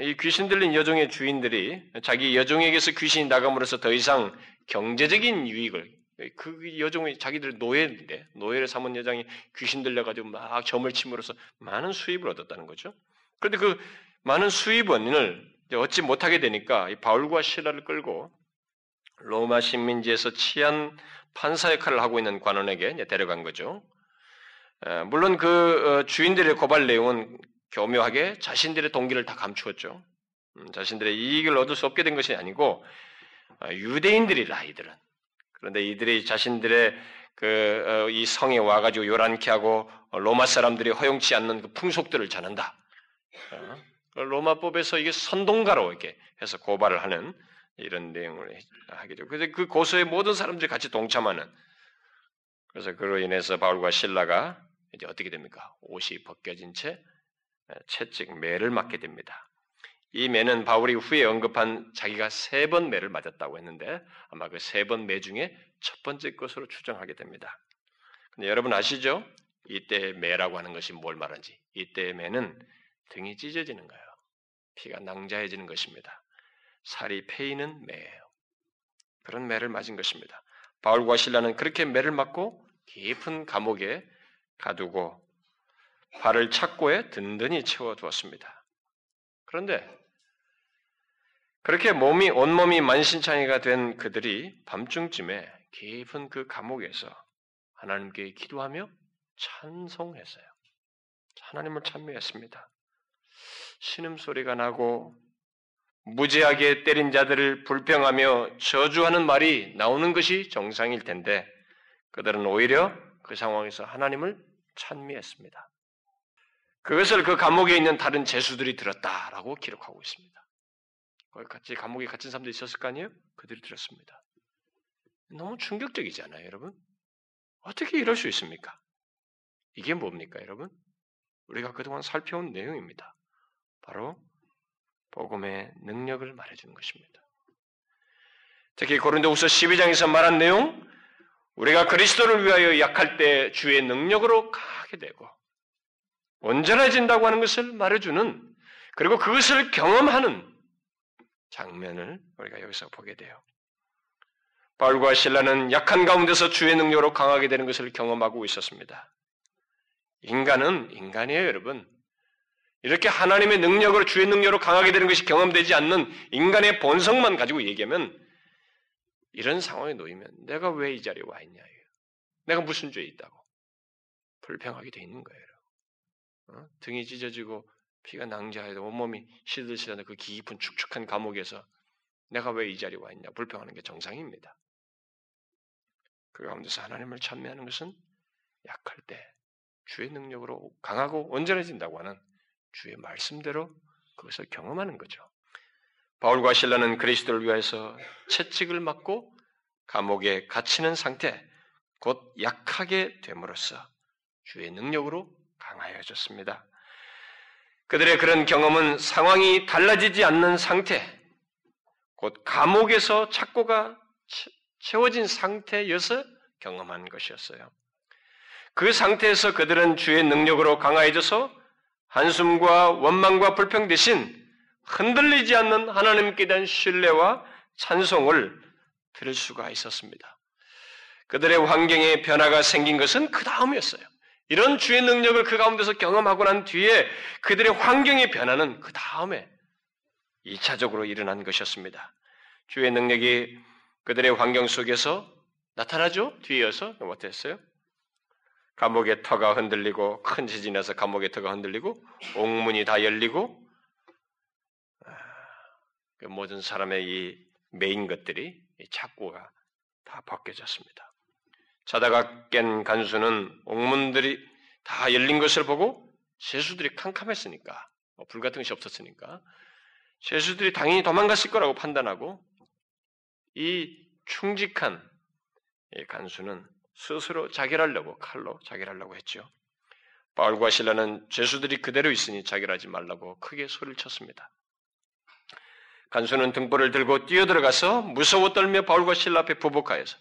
[SPEAKER 1] 이 귀신 들린 여종의 주인들이 자기 여종에게서 귀신이 나감으로써 더 이상 경제적인 유익을 그 여종이 자기들 노예인데 노예를 삼은 여장이 귀신 들려가지고 막 점을 침으로써 많은 수입을 얻었다는 거죠. 그런데 그 많은 수입원을 얻지 못하게 되니까 바울과 신라를 끌고 로마 식민지에서 치안 판사 역할을 하고 있는 관원에게 데려간 거죠. 물론 그 어, 주인들의 고발 내용은 교묘하게 자신들의 동기를 다 감추었죠. 음, 자신들의 이익을 얻을 수 없게 된 것이 아니고 어, 유대인들이 라 이들은 그런데 이들이 자신들의 그이 어, 성에 와가지고 요란케 하고 로마 사람들이 허용치 않는 그 풍속들을 전한다. 로마법에서 이게 선동가로 이렇게 해서 고발을 하는 이런 내용을 하게 되고 그래서 그 고소에 모든 사람들이 같이 동참하는 그래서 그로 인해서 바울과 신라가 이제 어떻게 됩니까? 옷이 벗겨진 채 채찍 매를 맞게 됩니다. 이 매는 바울이 후에 언급한 자기가 세 번 매를 맞았다고 했는데 아마 그 세 번 매 중에 첫 번째 것으로 추정하게 됩니다. 근데 여러분 아시죠? 이때 매라고 하는 것이 뭘 말하는지. 이때 매는 등이 찢어지는 거예요. 피가 낭자해지는 것입니다. 살이 패이는 매예요. 그런 매를 맞은 것입니다. 바울과 신라는 그렇게 매를 맞고 깊은 감옥에 가두고 발을 착고에 든든히 채워두었습니다. 그런데 그렇게 몸이 온몸이 만신창이가 된 그들이 밤중쯤에 깊은 그 감옥에서 하나님께 기도하며 찬송했어요. 하나님을 찬미했습니다. 신음소리가 나고 무지하게 때린 자들을 불평하며 저주하는 말이 나오는 것이 정상일 텐데 그들은 오히려 그 상황에서 하나님을 찬미했습니다. 그것을 그 감옥에 있는 다른 죄수들이 들었다라고 기록하고 있습니다. 거기 같이 감옥에 갇힌 사람들이 있었을 거 아니에요? 그들이 들었습니다. 너무 충격적이잖아요, 여러분. 어떻게 이럴 수 있습니까? 이게 뭡니까, 여러분? 우리가 그동안 살펴온 내용입니다. 바로 복음의 능력을 말해주는 것입니다. 특히 고린도후서 12장에서 말한 내용, 우리가 그리스도를 위하여 약할 때 주의 능력으로 가게 되고 온전해진다고 하는 것을 말해주는 그리고 그것을 경험하는 장면을 우리가 여기서 보게 돼요. 바울과 신라는 약한 가운데서 주의 능력으로 강하게 되는 것을 경험하고 있었습니다. 인간은 인간이에요, 여러분. 이렇게 하나님의 능력으로 주의 능력으로 강하게 되는 것이 경험되지 않는 인간의 본성만 가지고 얘기하면 이런 상황에 놓이면 내가 왜 이 자리에 와 있냐. 내가 무슨 죄 있다고 불평하게 돼 있는 거예요. 어? 등이 찢어지고 피가 낭자해도 온몸이 시들시들한 그 깊은 축축한 감옥에서 내가 왜 이 자리에 와 있냐 불평하는 게 정상입니다. 그 가운데서 하나님을 찬미하는 것은 약할 때 주의 능력으로 강하고 온전해진다고 하는 주의 말씀대로 그것을 경험하는 거죠. 바울과 신라는 그리스도를 위해서 채찍을 맞고 감옥에 갇히는 상태, 곧 약하게 됨으로써 주의 능력으로 강하여졌습니다. 그들의 그런 경험은 상황이 달라지지 않는 상태, 곧 감옥에서 착고가 채워진 상태여서 경험한 것이었어요. 그 상태에서 그들은 주의 능력으로 강하여져서 한숨과 원망과 불평 대신 흔들리지 않는 하나님께 대한 신뢰와 찬송을 들을 수가 있었습니다. 그들의 환경에 변화가 생긴 것은 그 다음이었어요. 이런 주의 능력을 그 가운데서 경험하고 난 뒤에 그들의 환경의 변화는 그 다음에 2차적으로 일어난 것이었습니다. 주의 능력이 그들의 환경 속에서 나타나죠? 뒤에서 어땠어요? 감옥의 터가 흔들리고 큰 지진이 나서 감옥의 터가 흔들리고 옥문이 다 열리고 아, 그 모든 사람의 이 메인 것들이 이 착고가 다 벗겨졌습니다. 자다가 깬 간수는 옥문들이 다 열린 것을 보고 죄수들이 캄캄했으니까 뭐불 같은 것이 없었으니까 죄수들이 당연히 도망갔을 거라고 판단하고 이 충직한 간수는 스스로 자결하려고 칼로 자결하려고 했죠. 바울과 신라는 죄수들이 그대로 있으니 자결하지 말라고 크게 소리를 쳤습니다. 간수는 등불을 들고 뛰어들어가서 무서워 떨며 바울과 신라 앞에 부복하여서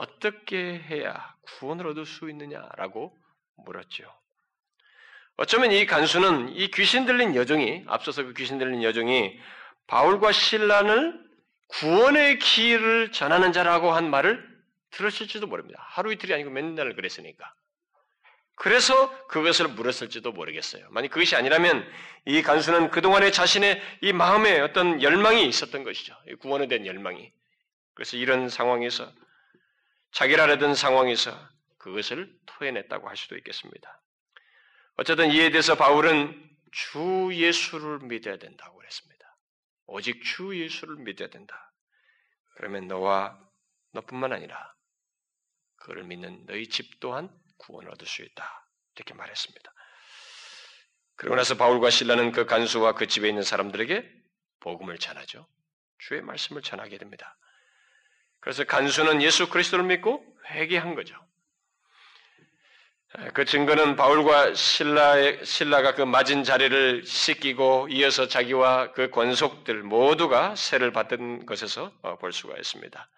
[SPEAKER 1] 어떻게 해야 구원을 얻을 수 있느냐라고 물었죠. 어쩌면 이 간수는 이 귀신 들린 여종이 앞서서 그 귀신 들린 여종이 바울과 신라를 구원의 길을 전하는 자라고 한 말을 들으실지도 모릅니다. 하루 이틀이 아니고 몇 날을 그랬으니까. 그래서 그것을 물었을지도 모르겠어요. 만약 그것이 아니라면 이 간수는 그동안에 자신의 이 마음에 어떤 열망이 있었던 것이죠. 구원에 대한 열망이. 그래서 이런 상황에서 자기라려던 상황에서 그것을 토해냈다고 할 수도 있겠습니다. 어쨌든 이에 대해서 바울은 주 예수를 믿어야 된다고 그랬습니다. 오직 주 예수를 믿어야 된다. 그러면 너와 너뿐만 아니라 그를 믿는 너희 집 또한 구원을 얻을 수 있다. 이렇게 말했습니다. 그러고 나서 바울과 신라는 그 간수와 그 집에 있는 사람들에게 복음을 전하죠. 주의 말씀을 전하게 됩니다. 그래서 간수는 예수 그리스도를 믿고 회개한 거죠. 그 증거는 바울과 신라의, 신라가 그 맞은 자리를 씻기고 이어서 자기와 그 권속들 모두가 세를 받은 것에서 어, 볼 수가 있습니다.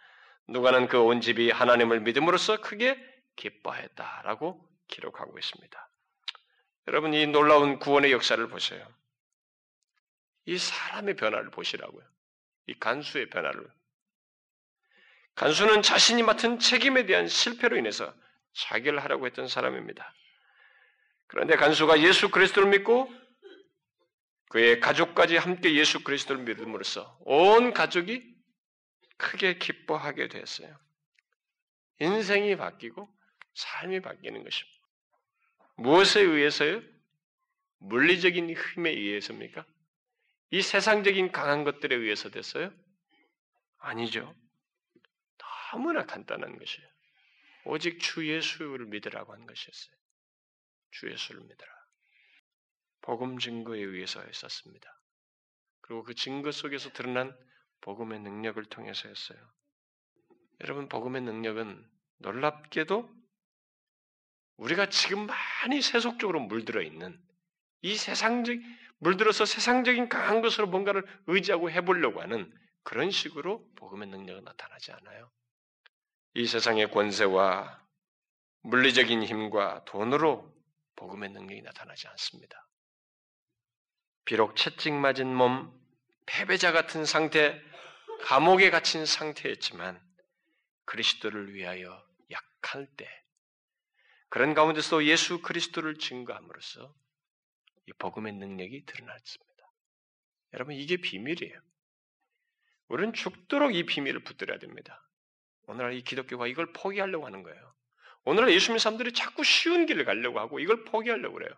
[SPEAKER 1] 누가는 그 온 집이 하나님을 믿음으로써 크게 기뻐했다라고 기록하고 있습니다. 여러분 이 놀라운 구원의 역사를 보세요. 이 사람의 변화를 보시라고요. 이 간수의 변화를. 간수는 자신이 맡은 책임에 대한 실패로 인해서 자결 하라고 했던 사람입니다. 그런데 간수가 예수 그리스도를 믿고 그의 가족까지 함께 예수 그리스도를 믿음으로써 온 가족이 크게 기뻐하게 됐어요. 인생이 바뀌고 삶이 바뀌는 것입니다. 무엇에 의해서요? 물리적인 힘에 의해서입니까? 이 세상적인 강한 것들에 의해서 됐어요? 아니죠. 너무나 간단한 것이에요. 오직 주 예수를 믿으라고 한 것이었어요. 주 예수를 믿으라. 복음 증거에 의해서 했었습니다. 그리고 그 증거 속에서 드러난 복음의 능력을 통해서였어요. 여러분, 복음의 능력은 놀랍게도 우리가 지금 많이 세속적으로 물들어 있는 이 세상적, 물들어서 세상적인 강한 것으로 뭔가를 의지하고 해보려고 하는 그런 식으로 복음의 능력은 나타나지 않아요. 이 세상의 권세와 물리적인 힘과 돈으로 복음의 능력이 나타나지 않습니다. 비록 채찍 맞은 몸, 패배자 같은 상태, 감옥에 갇힌 상태였지만 그리스도를 위하여 약할 때 그런 가운데서 예수 그리스도를 증거함으로써 이 복음의 능력이 드러났습니다. 여러분 이게 비밀이에요. 우리는 죽도록 이 비밀을 붙들어야 됩니다. 오늘날 이 기독교가 이걸 포기하려고 하는 거예요. 오늘날 예수 믿는 사람들이 자꾸 쉬운 길을 가려고 하고 이걸 포기하려고 그래요.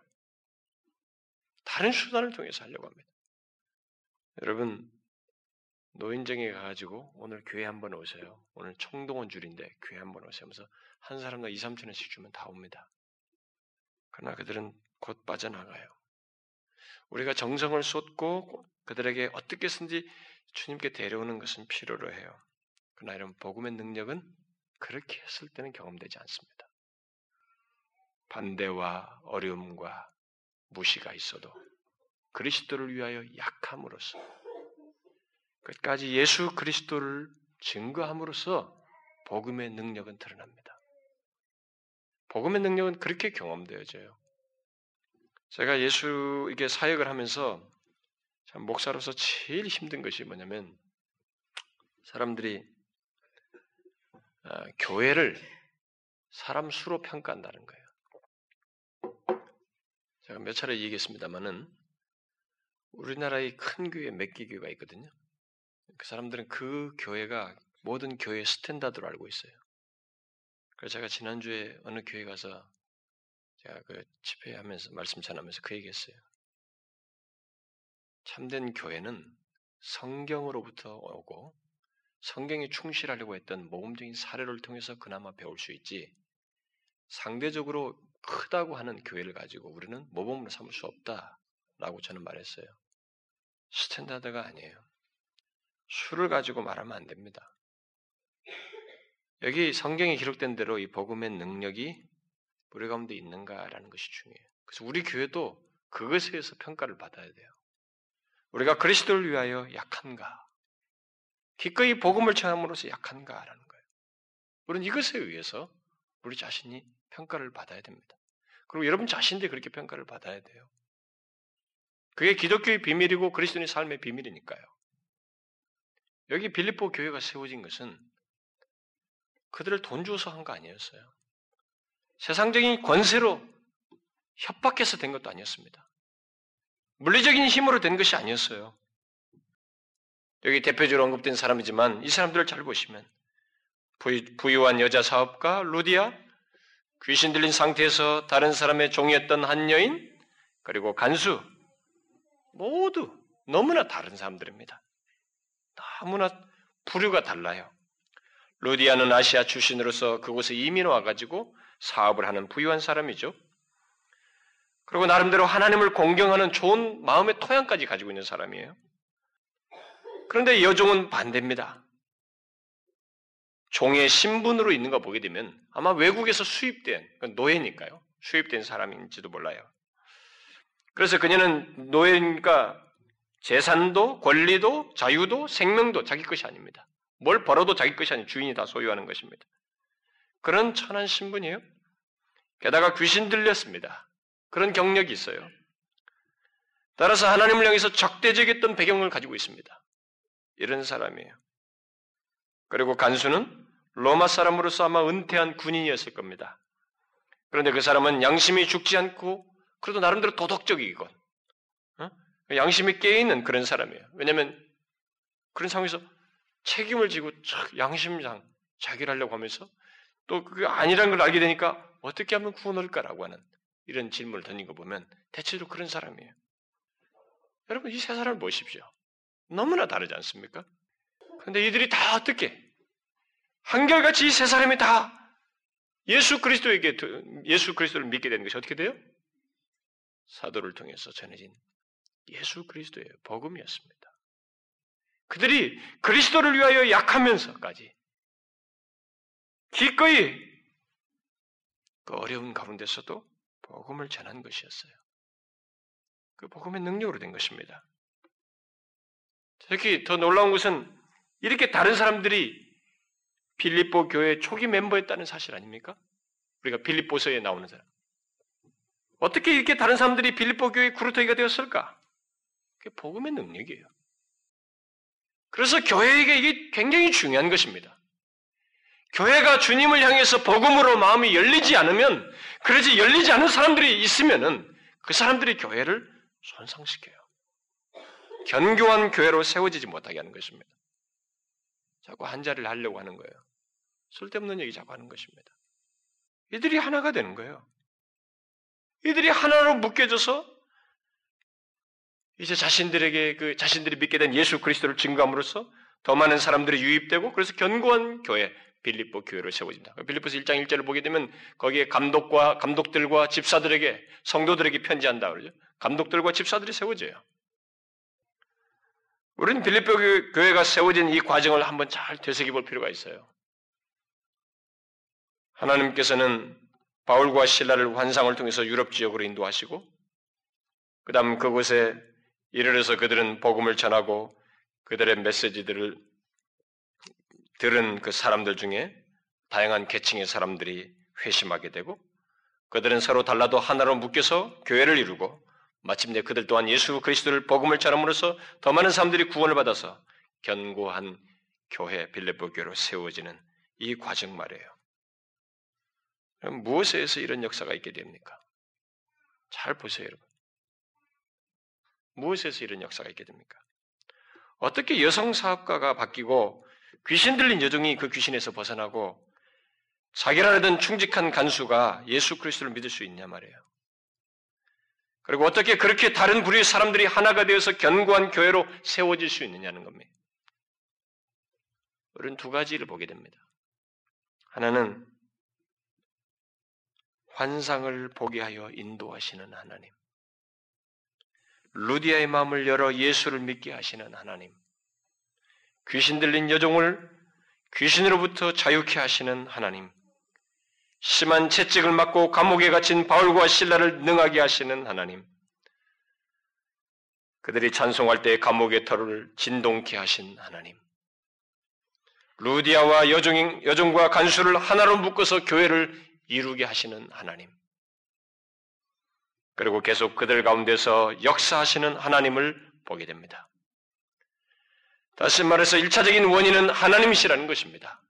[SPEAKER 1] 다른 수단을 통해서 하려고 합니다. 여러분 노인정에 가가지고 오늘 교회 한번 오세요. 오늘 총동원 줄인데 교회 한번 오세요. 하면서 한 사람당 2, 3천 원씩 주면 다 옵니다. 그러나 그들은 곧 빠져나가요. 우리가 정성을 쏟고 그들에게 어떻게든지 주님께 데려오는 것은 필요로 해요. 그러나 이런 복음의 능력은 그렇게 했을 때는 경험되지 않습니다. 반대와 어려움과 무시가 있어도 그리스도를 위하여 약함으로써 끝까지 예수 그리스도를 증거함으로써 복음의 능력은 드러납니다. 복음의 능력은 그렇게 경험되어져요. 제가 예수에게 사역을 하면서 참 목사로서 제일 힘든 것이 뭐냐면 사람들이 아, 교회를 사람 수로 평가한다는 거예요. 제가 몇 차례 얘기했습니다만은 우리나라의 큰 교회 몇 개 교회가 있거든요. 그 사람들은 그 교회가 모든 교회 스탠다드로 알고 있어요. 그래서 제가 지난주에 어느 교회 가서 제가 그 집회하면서 말씀 전하면서 그 얘기했어요. 참된 교회는 성경으로부터 오고 성경에 충실하려고 했던 모범적인 사례를 통해서 그나마 배울 수 있지 상대적으로 크다고 하는 교회를 가지고 우리는 모범으로 삼을 수 없다라고 저는 말했어요. 스탠다드가 아니에요. 수를 가지고 말하면 안 됩니다. 여기 성경에 기록된 대로 이 복음의 능력이 우리 가운데 있는가라는 것이 중요해요. 그래서 우리 교회도 그것에 의해서 평가를 받아야 돼요. 우리가 그리스도를 위하여 약한가? 기꺼이 복음을 전함으로써 약한가라는 거예요. 우리는 이것에 의해서 우리 자신이 평가를 받아야 됩니다. 그리고 여러분 자신도 그렇게 평가를 받아야 돼요. 그게 기독교의 비밀이고 그리스도인의 삶의 비밀이니까요. 여기 빌립보 교회가 세워진 것은 그들을 돈 주어서 한 거 아니었어요. 세상적인 권세로
[SPEAKER 2] 협박해서 된 것도 아니었습니다. 물리적인 힘으로 된 것이 아니었어요. 여기 대표적으로 언급된 사람이지만 이 사람들을 잘 보시면 부유 한 여자 사업가 루디아, 귀신 들린 상태에서 다른 사람의 종이었던 한 여인, 그리고 간수, 모두 너무나 다른 사람들입니다. 너무나 부류가 달라요. 루디아는 아시아 출신으로서 그곳에 이민 와가지고 사업을 하는 부유한 사람이죠. 그리고 나름대로 하나님을 공경하는 좋은 마음의 토양까지 가지고 있는 사람이에요. 그런데 여종은 반대입니다. 종의 신분으로 있는 거 보게 되면 아마 외국에서 수입된 노예니까요. 수입된 사람인지도 몰라요. 그래서 그녀는 노예니까 재산도 권리도 자유도 생명도 자기 것이 아닙니다. 뭘 벌어도 자기 것이 아닌 주인이 다 소유하는 것입니다. 그런 천한 신분이에요. 게다가 귀신 들렸습니다. 그런 경력이 있어요. 따라서 하나님을 향해서 적대적이었던 배경을 가지고 있습니다. 이런 사람이에요. 그리고 간수는 로마 사람으로서 아마 은퇴한 군인이었을 겁니다. 그런데 그 사람은 양심이 죽지 않고 그래도 나름대로 도덕적이건 어? 양심이 깨있는 그런 사람이에요. 왜냐하면 그런 상황에서 책임을 지고 양심상 자기를 하려고 하면서 또 그게 아니라는 걸 알게 되니까 어떻게 하면 구원할까라고 하는 이런 질문을 던진 거 보면 대체로 그런 사람이에요. 여러분 이 세 사람을 보십시오. 너무나 다르지 않습니까? 그런데 이들이 다 어떻게 한결같이 이 세 사람이 다 예수 그리스도에게 예수 그리스도를 믿게 되는 것이 어떻게 돼요? 사도를 통해서 전해진 예수 그리스도의 복음이었습니다. 그들이 그리스도를 위하여 약하면서까지 기꺼이 그 어려운 가운데서도 복음을 전한 것이었어요. 그 복음의 능력으로 된 것입니다. 특히 더 놀라운 것은 이렇게 다른 사람들이 빌립보 교회 초기 멤버였다는 사실 아닙니까? 우리가 빌립보서에 나오는 사람. 어떻게 이렇게 다른 사람들이 빌립보 교회 구루터기가 되었을까? 그게 복음의 능력이에요. 그래서 교회에게 이게 굉장히 중요한 것입니다. 교회가 주님을 향해서 복음으로 마음이 열리지 않으면, 그러지 열리지 않은 사람들이 있으면은 그 사람들이 교회를 손상시켜요. 견고한 교회로 세워지지 못하게 하는 것입니다. 자꾸 한 자리를 하려고 하는 거예요. 쓸데없는 얘기 자꾸 하는 것입니다. 이들이 하나가 되는 거예요. 이들이 하나로 묶여져서 이제 자신들에게 그 자신들이 믿게 된 예수 그리스도를 증거함으로써 더 많은 사람들이 유입되고 그래서 견고한 교회 빌립보 교회를 세워집니다. 빌립보서 1장 1절을 보게 되면 거기에 감독과 감독들과 집사들에게 성도들에게 편지한다 그러죠. 감독들과 집사들이 세워져요. 우리는 빌립보 교회가 세워진 이 과정을 한번 잘 되새겨 볼 필요가 있어요. 하나님께서는 바울과 신라를 환상을 통해서 유럽 지역으로 인도하시고, 그 다음 그곳에 이르러서 그들은 복음을 전하고 그들의 메시지들을 들은 그 사람들 중에 다양한 계층의 사람들이 회심하게 되고, 그들은 서로 달라도 하나로 묶여서 교회를 이루고, 마침내 그들 또한 예수 그리스도를 복음을 전함으로써 더 많은 사람들이 구원을 받아서 견고한 교회 빌레보 교로 세워지는 이 과정 말이에요. 그럼 무엇에 의해서 이런 역사가 있게 됩니까? 잘 보세요, 여러분. 무엇에서 이런 역사가 있게 됩니까? 어떻게 여성 사업가가 바뀌고 귀신 들린 여종이 그 귀신에서 벗어나고 자기라는 충직한 간수가 예수 그리스도를 믿을 수 있냐 말이에요. 그리고 어떻게 그렇게 다른 부류의 사람들이 하나가 되어서 견고한 교회로 세워질 수 있느냐는 겁니다. 우리는 두 가지를 보게 됩니다. 하나는 환상을 보게 하여 인도하시는 하나님. 루디아의 마음을 열어 예수를 믿게 하시는 하나님. 귀신 들린 여종을 귀신으로부터 자유케 하시는 하나님. 심한 채찍을 맞고 감옥에 갇힌 바울과 신라를 능하게 하시는 하나님. 그들이 찬송할 때 감옥의 털을 진동케 하신 하나님. 루디아와 여종, 여종과 간수를 하나로 묶어서 교회를 이루게 하시는 하나님. 그리고 계속 그들 가운데서 역사하시는 하나님을 보게 됩니다. 다시 말해서 1차적인 원인은 하나님이시라는 것입니다.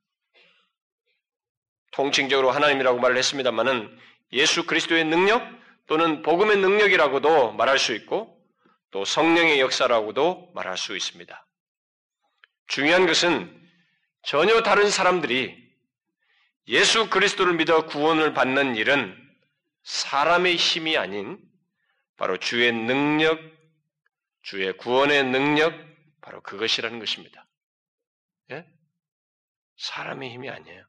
[SPEAKER 2] 통칭적으로 하나님이라고 말을 했습니다만은 예수 그리스도의 능력 또는 복음의 능력이라고도 말할 수 있고 또 성령의 역사라고도 말할 수 있습니다. 중요한 것은 전혀 다른 사람들이 예수 그리스도를 믿어 구원을 받는 일은 사람의 힘이 아닌 바로 주의 능력, 주의 구원의 능력, 바로 그것이라는 것입니다. 예? 사람의 힘이 아니에요.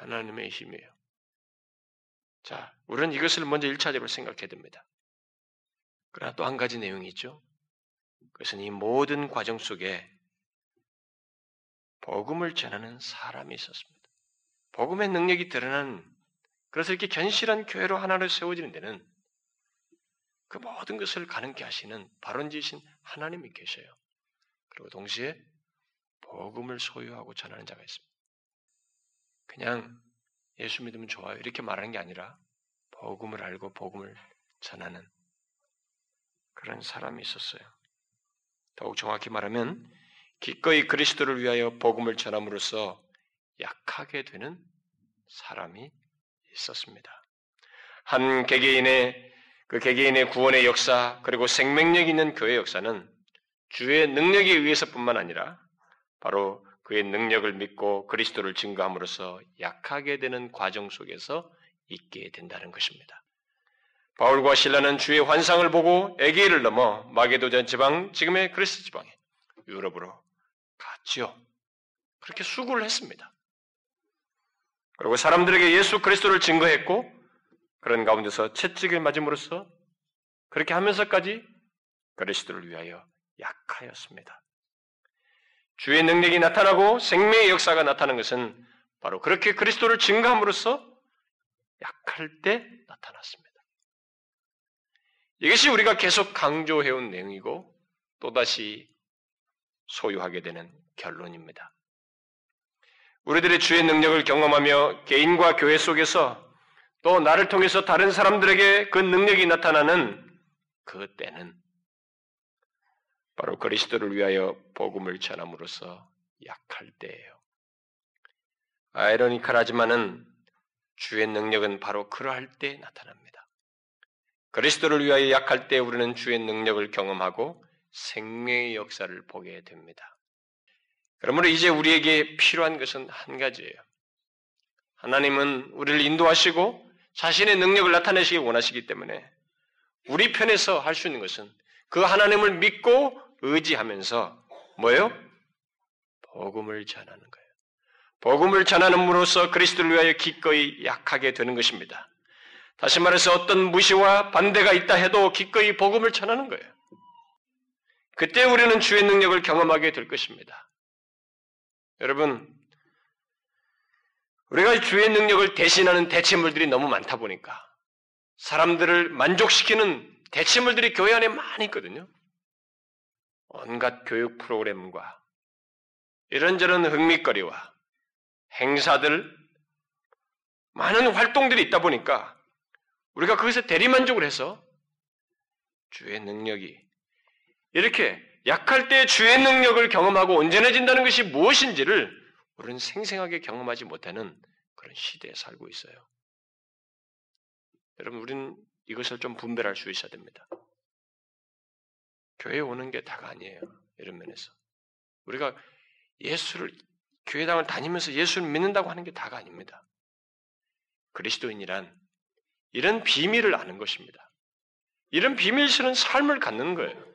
[SPEAKER 2] 하나님의 힘이에요. 자, 우리는 이것을 먼저 1차적으로 생각해야 됩니다. 그러나 또 한 가지 내용이 있죠. 그것은 이 모든 과정 속에 복음을 전하는 사람이 있었습니다. 복음의 능력이 드러난 그래서 이렇게 견실한 교회로 하나로 세워지는 데는 그 모든 것을 가능케 하시는 바른지신 하나님이 계셔요. 그리고 동시에 복음을 소유하고 전하는 자가 있습니다. 그냥 예수 믿으면 좋아요 이렇게 말하는 게 아니라 복음을 알고 복음을 전하는 그런 사람이 있었어요. 더욱 정확히 말하면 기꺼이 그리스도를 위하여 복음을 전함으로써 약하게 되는 사람이 있었습니다. 한 개개인의 그 개개인의 구원의 역사 그리고 생명력 있는 교회 역사는 주의 능력에 의해서뿐만 아니라 바로 그의 능력을 믿고 그리스도를 증거함으로써 약하게 되는 과정 속에서 있게 된다는 것입니다. 바울과 신라는 주의 환상을 보고 에게를 넘어 마게도전 지방 지금의 그리스 지방에 유럽으로 갔지요. 그렇게 수고를 했습니다. 그리고 사람들에게 예수 그리스도를 증거했고 그런 가운데서 채찍을 맞음으로써 그렇게 하면서까지 그리스도를 위하여 약하였습니다. 주의 능력이 나타나고 생명의 역사가 나타나는 것은 바로 그렇게 그리스도를 증거함으로써 약할 때 나타났습니다. 이것이 우리가 계속 강조해온 내용이고 또다시 소유하게 되는 결론입니다. 우리들의 주의 능력을 경험하며 개인과 교회 속에서 또 나를 통해서 다른 사람들에게 그 능력이 나타나는 그 때는 바로 그리스도를 위하여 복음을 전함으로써 약할 때예요. 아이러니컬하지만은 주의 능력은 바로 그러할 때 나타납니다. 그리스도를 위하여 약할 때 우리는 주의 능력을 경험하고 생명의 역사를 보게 됩니다. 그러므로 이제 우리에게 필요한 것은 한 가지예요. 하나님은 우리를 인도하시고 자신의 능력을 나타내시기 원하시기 때문에 우리 편에서 할 수 있는 것은 그 하나님을 믿고 의지하면서 뭐예요? 복음을 전하는 거예요. 복음을 전하는으로써 그리스도를 위하여 기꺼이 약하게 되는 것입니다. 다시 말해서 어떤 무시와 반대가 있다 해도 기꺼이 복음을 전하는 거예요. 그때 우리는 주의 능력을 경험하게 될 것입니다. 여러분, 우리가 주의 능력을 대신하는 대체물들이 너무 많다 보니까 사람들을 만족시키는 대체물들이 교회 안에 많이 있거든요. 온갖 교육 프로그램과 이런저런 흥미거리와 행사들, 많은 활동들이 있다 보니까 우리가 거기서 대리만족을 해서 주의 능력이 이렇게 약할 때 주의 능력을 경험하고 온전해진다는 것이 무엇인지를 우리는 생생하게 경험하지 못하는 그런 시대에 살고 있어요. 여러분, 우리는 이것을 좀 분별할 수 있어야 됩니다. 교회에 오는 게 다가 아니에요. 이런 면에서. 우리가 예수를, 교회당을 다니면서 예수를 믿는다고 하는 게 다가 아닙니다. 그리스도인이란 이런 비밀을 아는 것입니다. 이런 비밀스러운 삶을 갖는 거예요.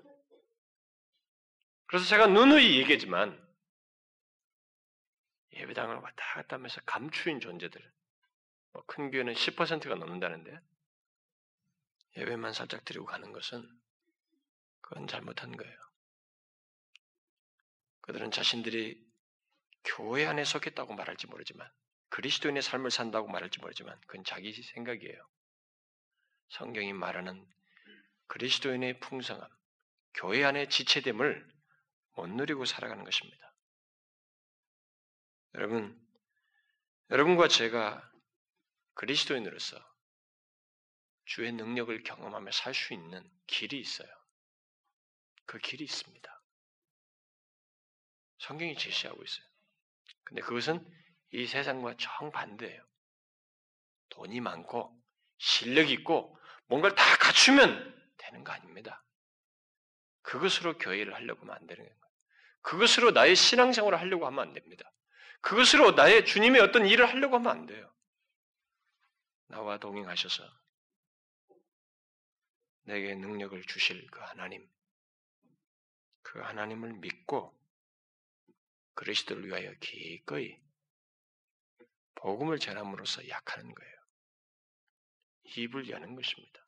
[SPEAKER 2] 그래서 제가 누누이 얘기했지만 예배당을 왔다 갔다 하면서 감추인 존재들 뭐큰 교회는 10%가 넘는다는데 예배만 살짝 드리고 가는 것은 그건 잘못한 거예요. 그들은 자신들이 교회 안에 속했다고 말할지 모르지만 그리스도인의 삶을 산다고 말할지 모르지만 그건 자기 생각이에요. 성경이 말하는 그리스도인의 풍성함, 교회 안의 지체됨을 못 누리고 살아가는 것입니다. 여러분, 여러분과 제가 그리스도인으로서 주의 능력을 경험하며 살 수 있는 길이 있어요. 그 길이 있습니다. 성경이 제시하고 있어요. 근데 그것은 이 세상과 정반대예요. 돈이 많고 실력 있고 뭔가를 다 갖추면 되는 거 아닙니다. 그것으로 교회를 하려고 하면 안 되는 거예요. 그것으로 나의 신앙생활을 하려고 하면 안 됩니다. 그것으로 나의 주님의 어떤 일을 하려고 하면 안 돼요. 나와 동행하셔서 내게 능력을 주실 그 하나님, 그 하나님을 믿고 그리스도를 위하여 기꺼이 복음을 전함으로써 약하는 거예요. 입을 여는 것입니다.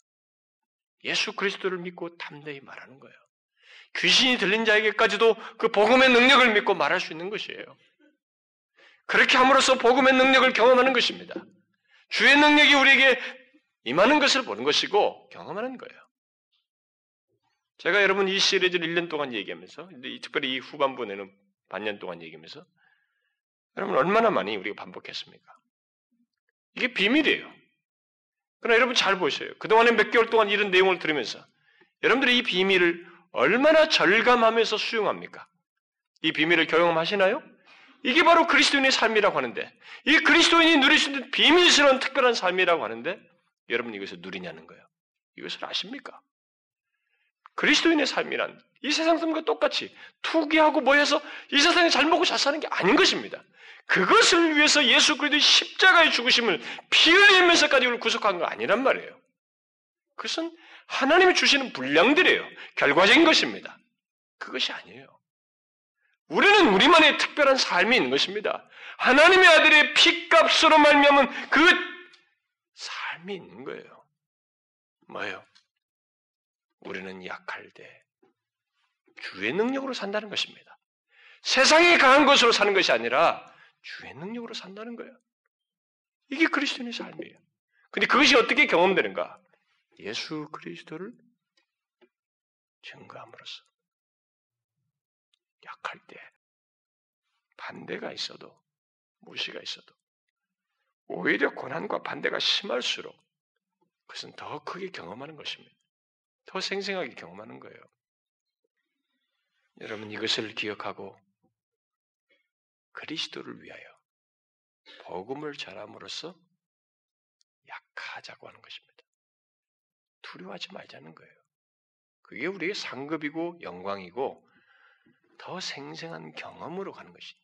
[SPEAKER 2] 예수 그리스도를 믿고 담대히 말하는 거예요. 귀신이 들린 자에게까지도 그 복음의 능력을 믿고 말할 수 있는 것이에요. 그렇게 함으로써 복음의 능력을 경험하는 것입니다. 주의 능력이 우리에게 임하는 것을 보는 것이고 경험하는 거예요. 제가 여러분 이 시리즈를 1년 동안 얘기하면서, 특별히 이 후반부에는 반년 동안 얘기하면서, 여러분 얼마나 많이 우리가 반복했습니까? 이게 비밀이에요. 그러나 여러분 잘 보셔요. 그동안에 몇 개월 동안 이런 내용을 들으면서 여러분들이 이 비밀을 얼마나 절감하면서 수용합니까? 이 비밀을 경험하시나요? 이게 바로 그리스도인의 삶이라고 하는데, 이 그리스도인이 누릴 수 있는 비밀스러운 특별한 삶이라고 하는데, 여러분 이것을 누리냐는 거예요. 이것을 아십니까? 그리스도인의 삶이란 이 세상 삶과 똑같이 투기하고 모여서 이 세상에 잘 먹고 잘 사는 게 아닌 것입니다. 그것을 위해서 예수 그리스도의 십자가의 죽으심을 피 흘리면서까지 우리를 구속한 거 아니란 말이에요. 그것은 하나님이 주시는 분량들이에요. 결과적인 것입니다. 그것이 아니에요. 우리는 우리만의 특별한 삶이 있는 것입니다. 하나님의 아들의 피값으로 말미암은 그 삶이 있는 거예요. 뭐예요? 우리는 약할 때 주의 능력으로 산다는 것입니다. 세상에 강한 것으로 사는 것이 아니라 주의 능력으로 산다는 거예요. 이게 그리스도인의 삶이에요. 근데 그것이 어떻게 경험되는가? 예수 그리스도를 증거함으로써 약할 때 반대가 있어도 무시가 있어도 오히려 고난과 반대가 심할수록 그것은 더 크게 경험하는 것입니다. 더 생생하게 경험하는 거예요. 여러분 이것을 기억하고 그리스도를 위하여 복음을 전함으로써 약하자고 하는 것입니다. 두려워하지 말자는 거예요. 그게 우리의 상급이고 영광이고 더 생생한 경험으로 가는 것이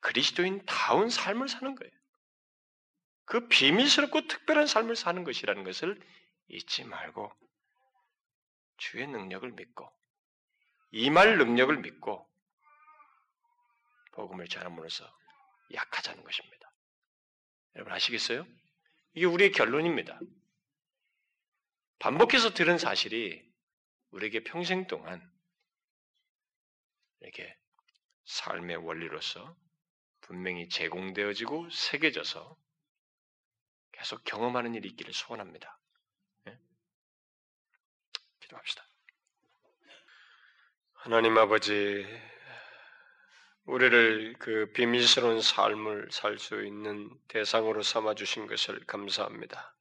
[SPEAKER 2] 그리스도인 다운 삶을 사는 거예요. 그 비밀스럽고 특별한 삶을 사는 것이라는 것을 잊지 말고 주의 능력을 믿고 이말 능력을 믿고 복음을 전함으로써 약하자는 것입니다. 여러분 아시겠어요? 이게 우리의 결론입니다. 반복해서 들은 사실이 우리에게 평생 동안 이렇게 삶의 원리로서 분명히 제공되어지고 새겨져서 계속 경험하는 일이 있기를 소원합니다. 네? 기도합시다. 하나님 아버지, 우리를 그 비밀스러운 삶을 살 수 있는 대상으로 삼아 주신 것을 감사합니다.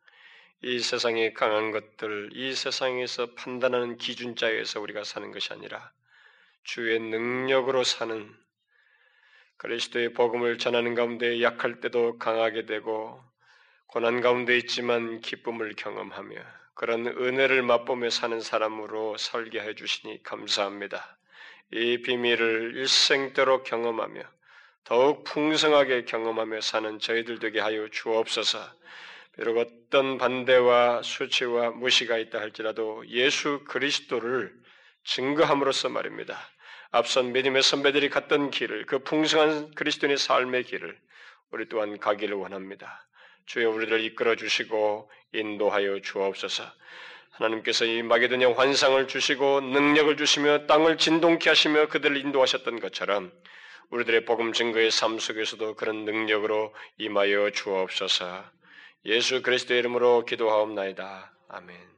[SPEAKER 2] 이 세상에 강한 것들, 이 세상에서 판단하는 기준자에서 우리가 사는 것이 아니라 주의 능력으로 사는 그리스도의 복음을 전하는 가운데 약할 때도 강하게 되고 고난 가운데 있지만 기쁨을 경험하며 그런 은혜를 맛보며 사는 사람으로 설계해 주시니 감사합니다. 이 비밀을 일생도록 경험하며 더욱 풍성하게 경험하며 사는 저희들 되게 하여 주옵소서. 비록 어떤 반대와 수치와 무시가 있다 할지라도 예수 그리스도를 증거함으로써 말입니다. 앞선 믿음의 선배들이 갔던 길을, 그 풍성한 그리스도인의 삶의 길을 우리 또한 가기를 원합니다. 주여 우리를 이끌어 주시고 인도하여 주옵소서. 하나님께서 이 마게도냐 환상을 주시고 능력을 주시며 땅을 진동케 하시며 그들을 인도하셨던 것처럼 우리들의 복음 증거의 삶 속에서도 그런 능력으로 임하여 주옵소서. 예수 그리스도의 이름으로 기도하옵나이다. 아멘.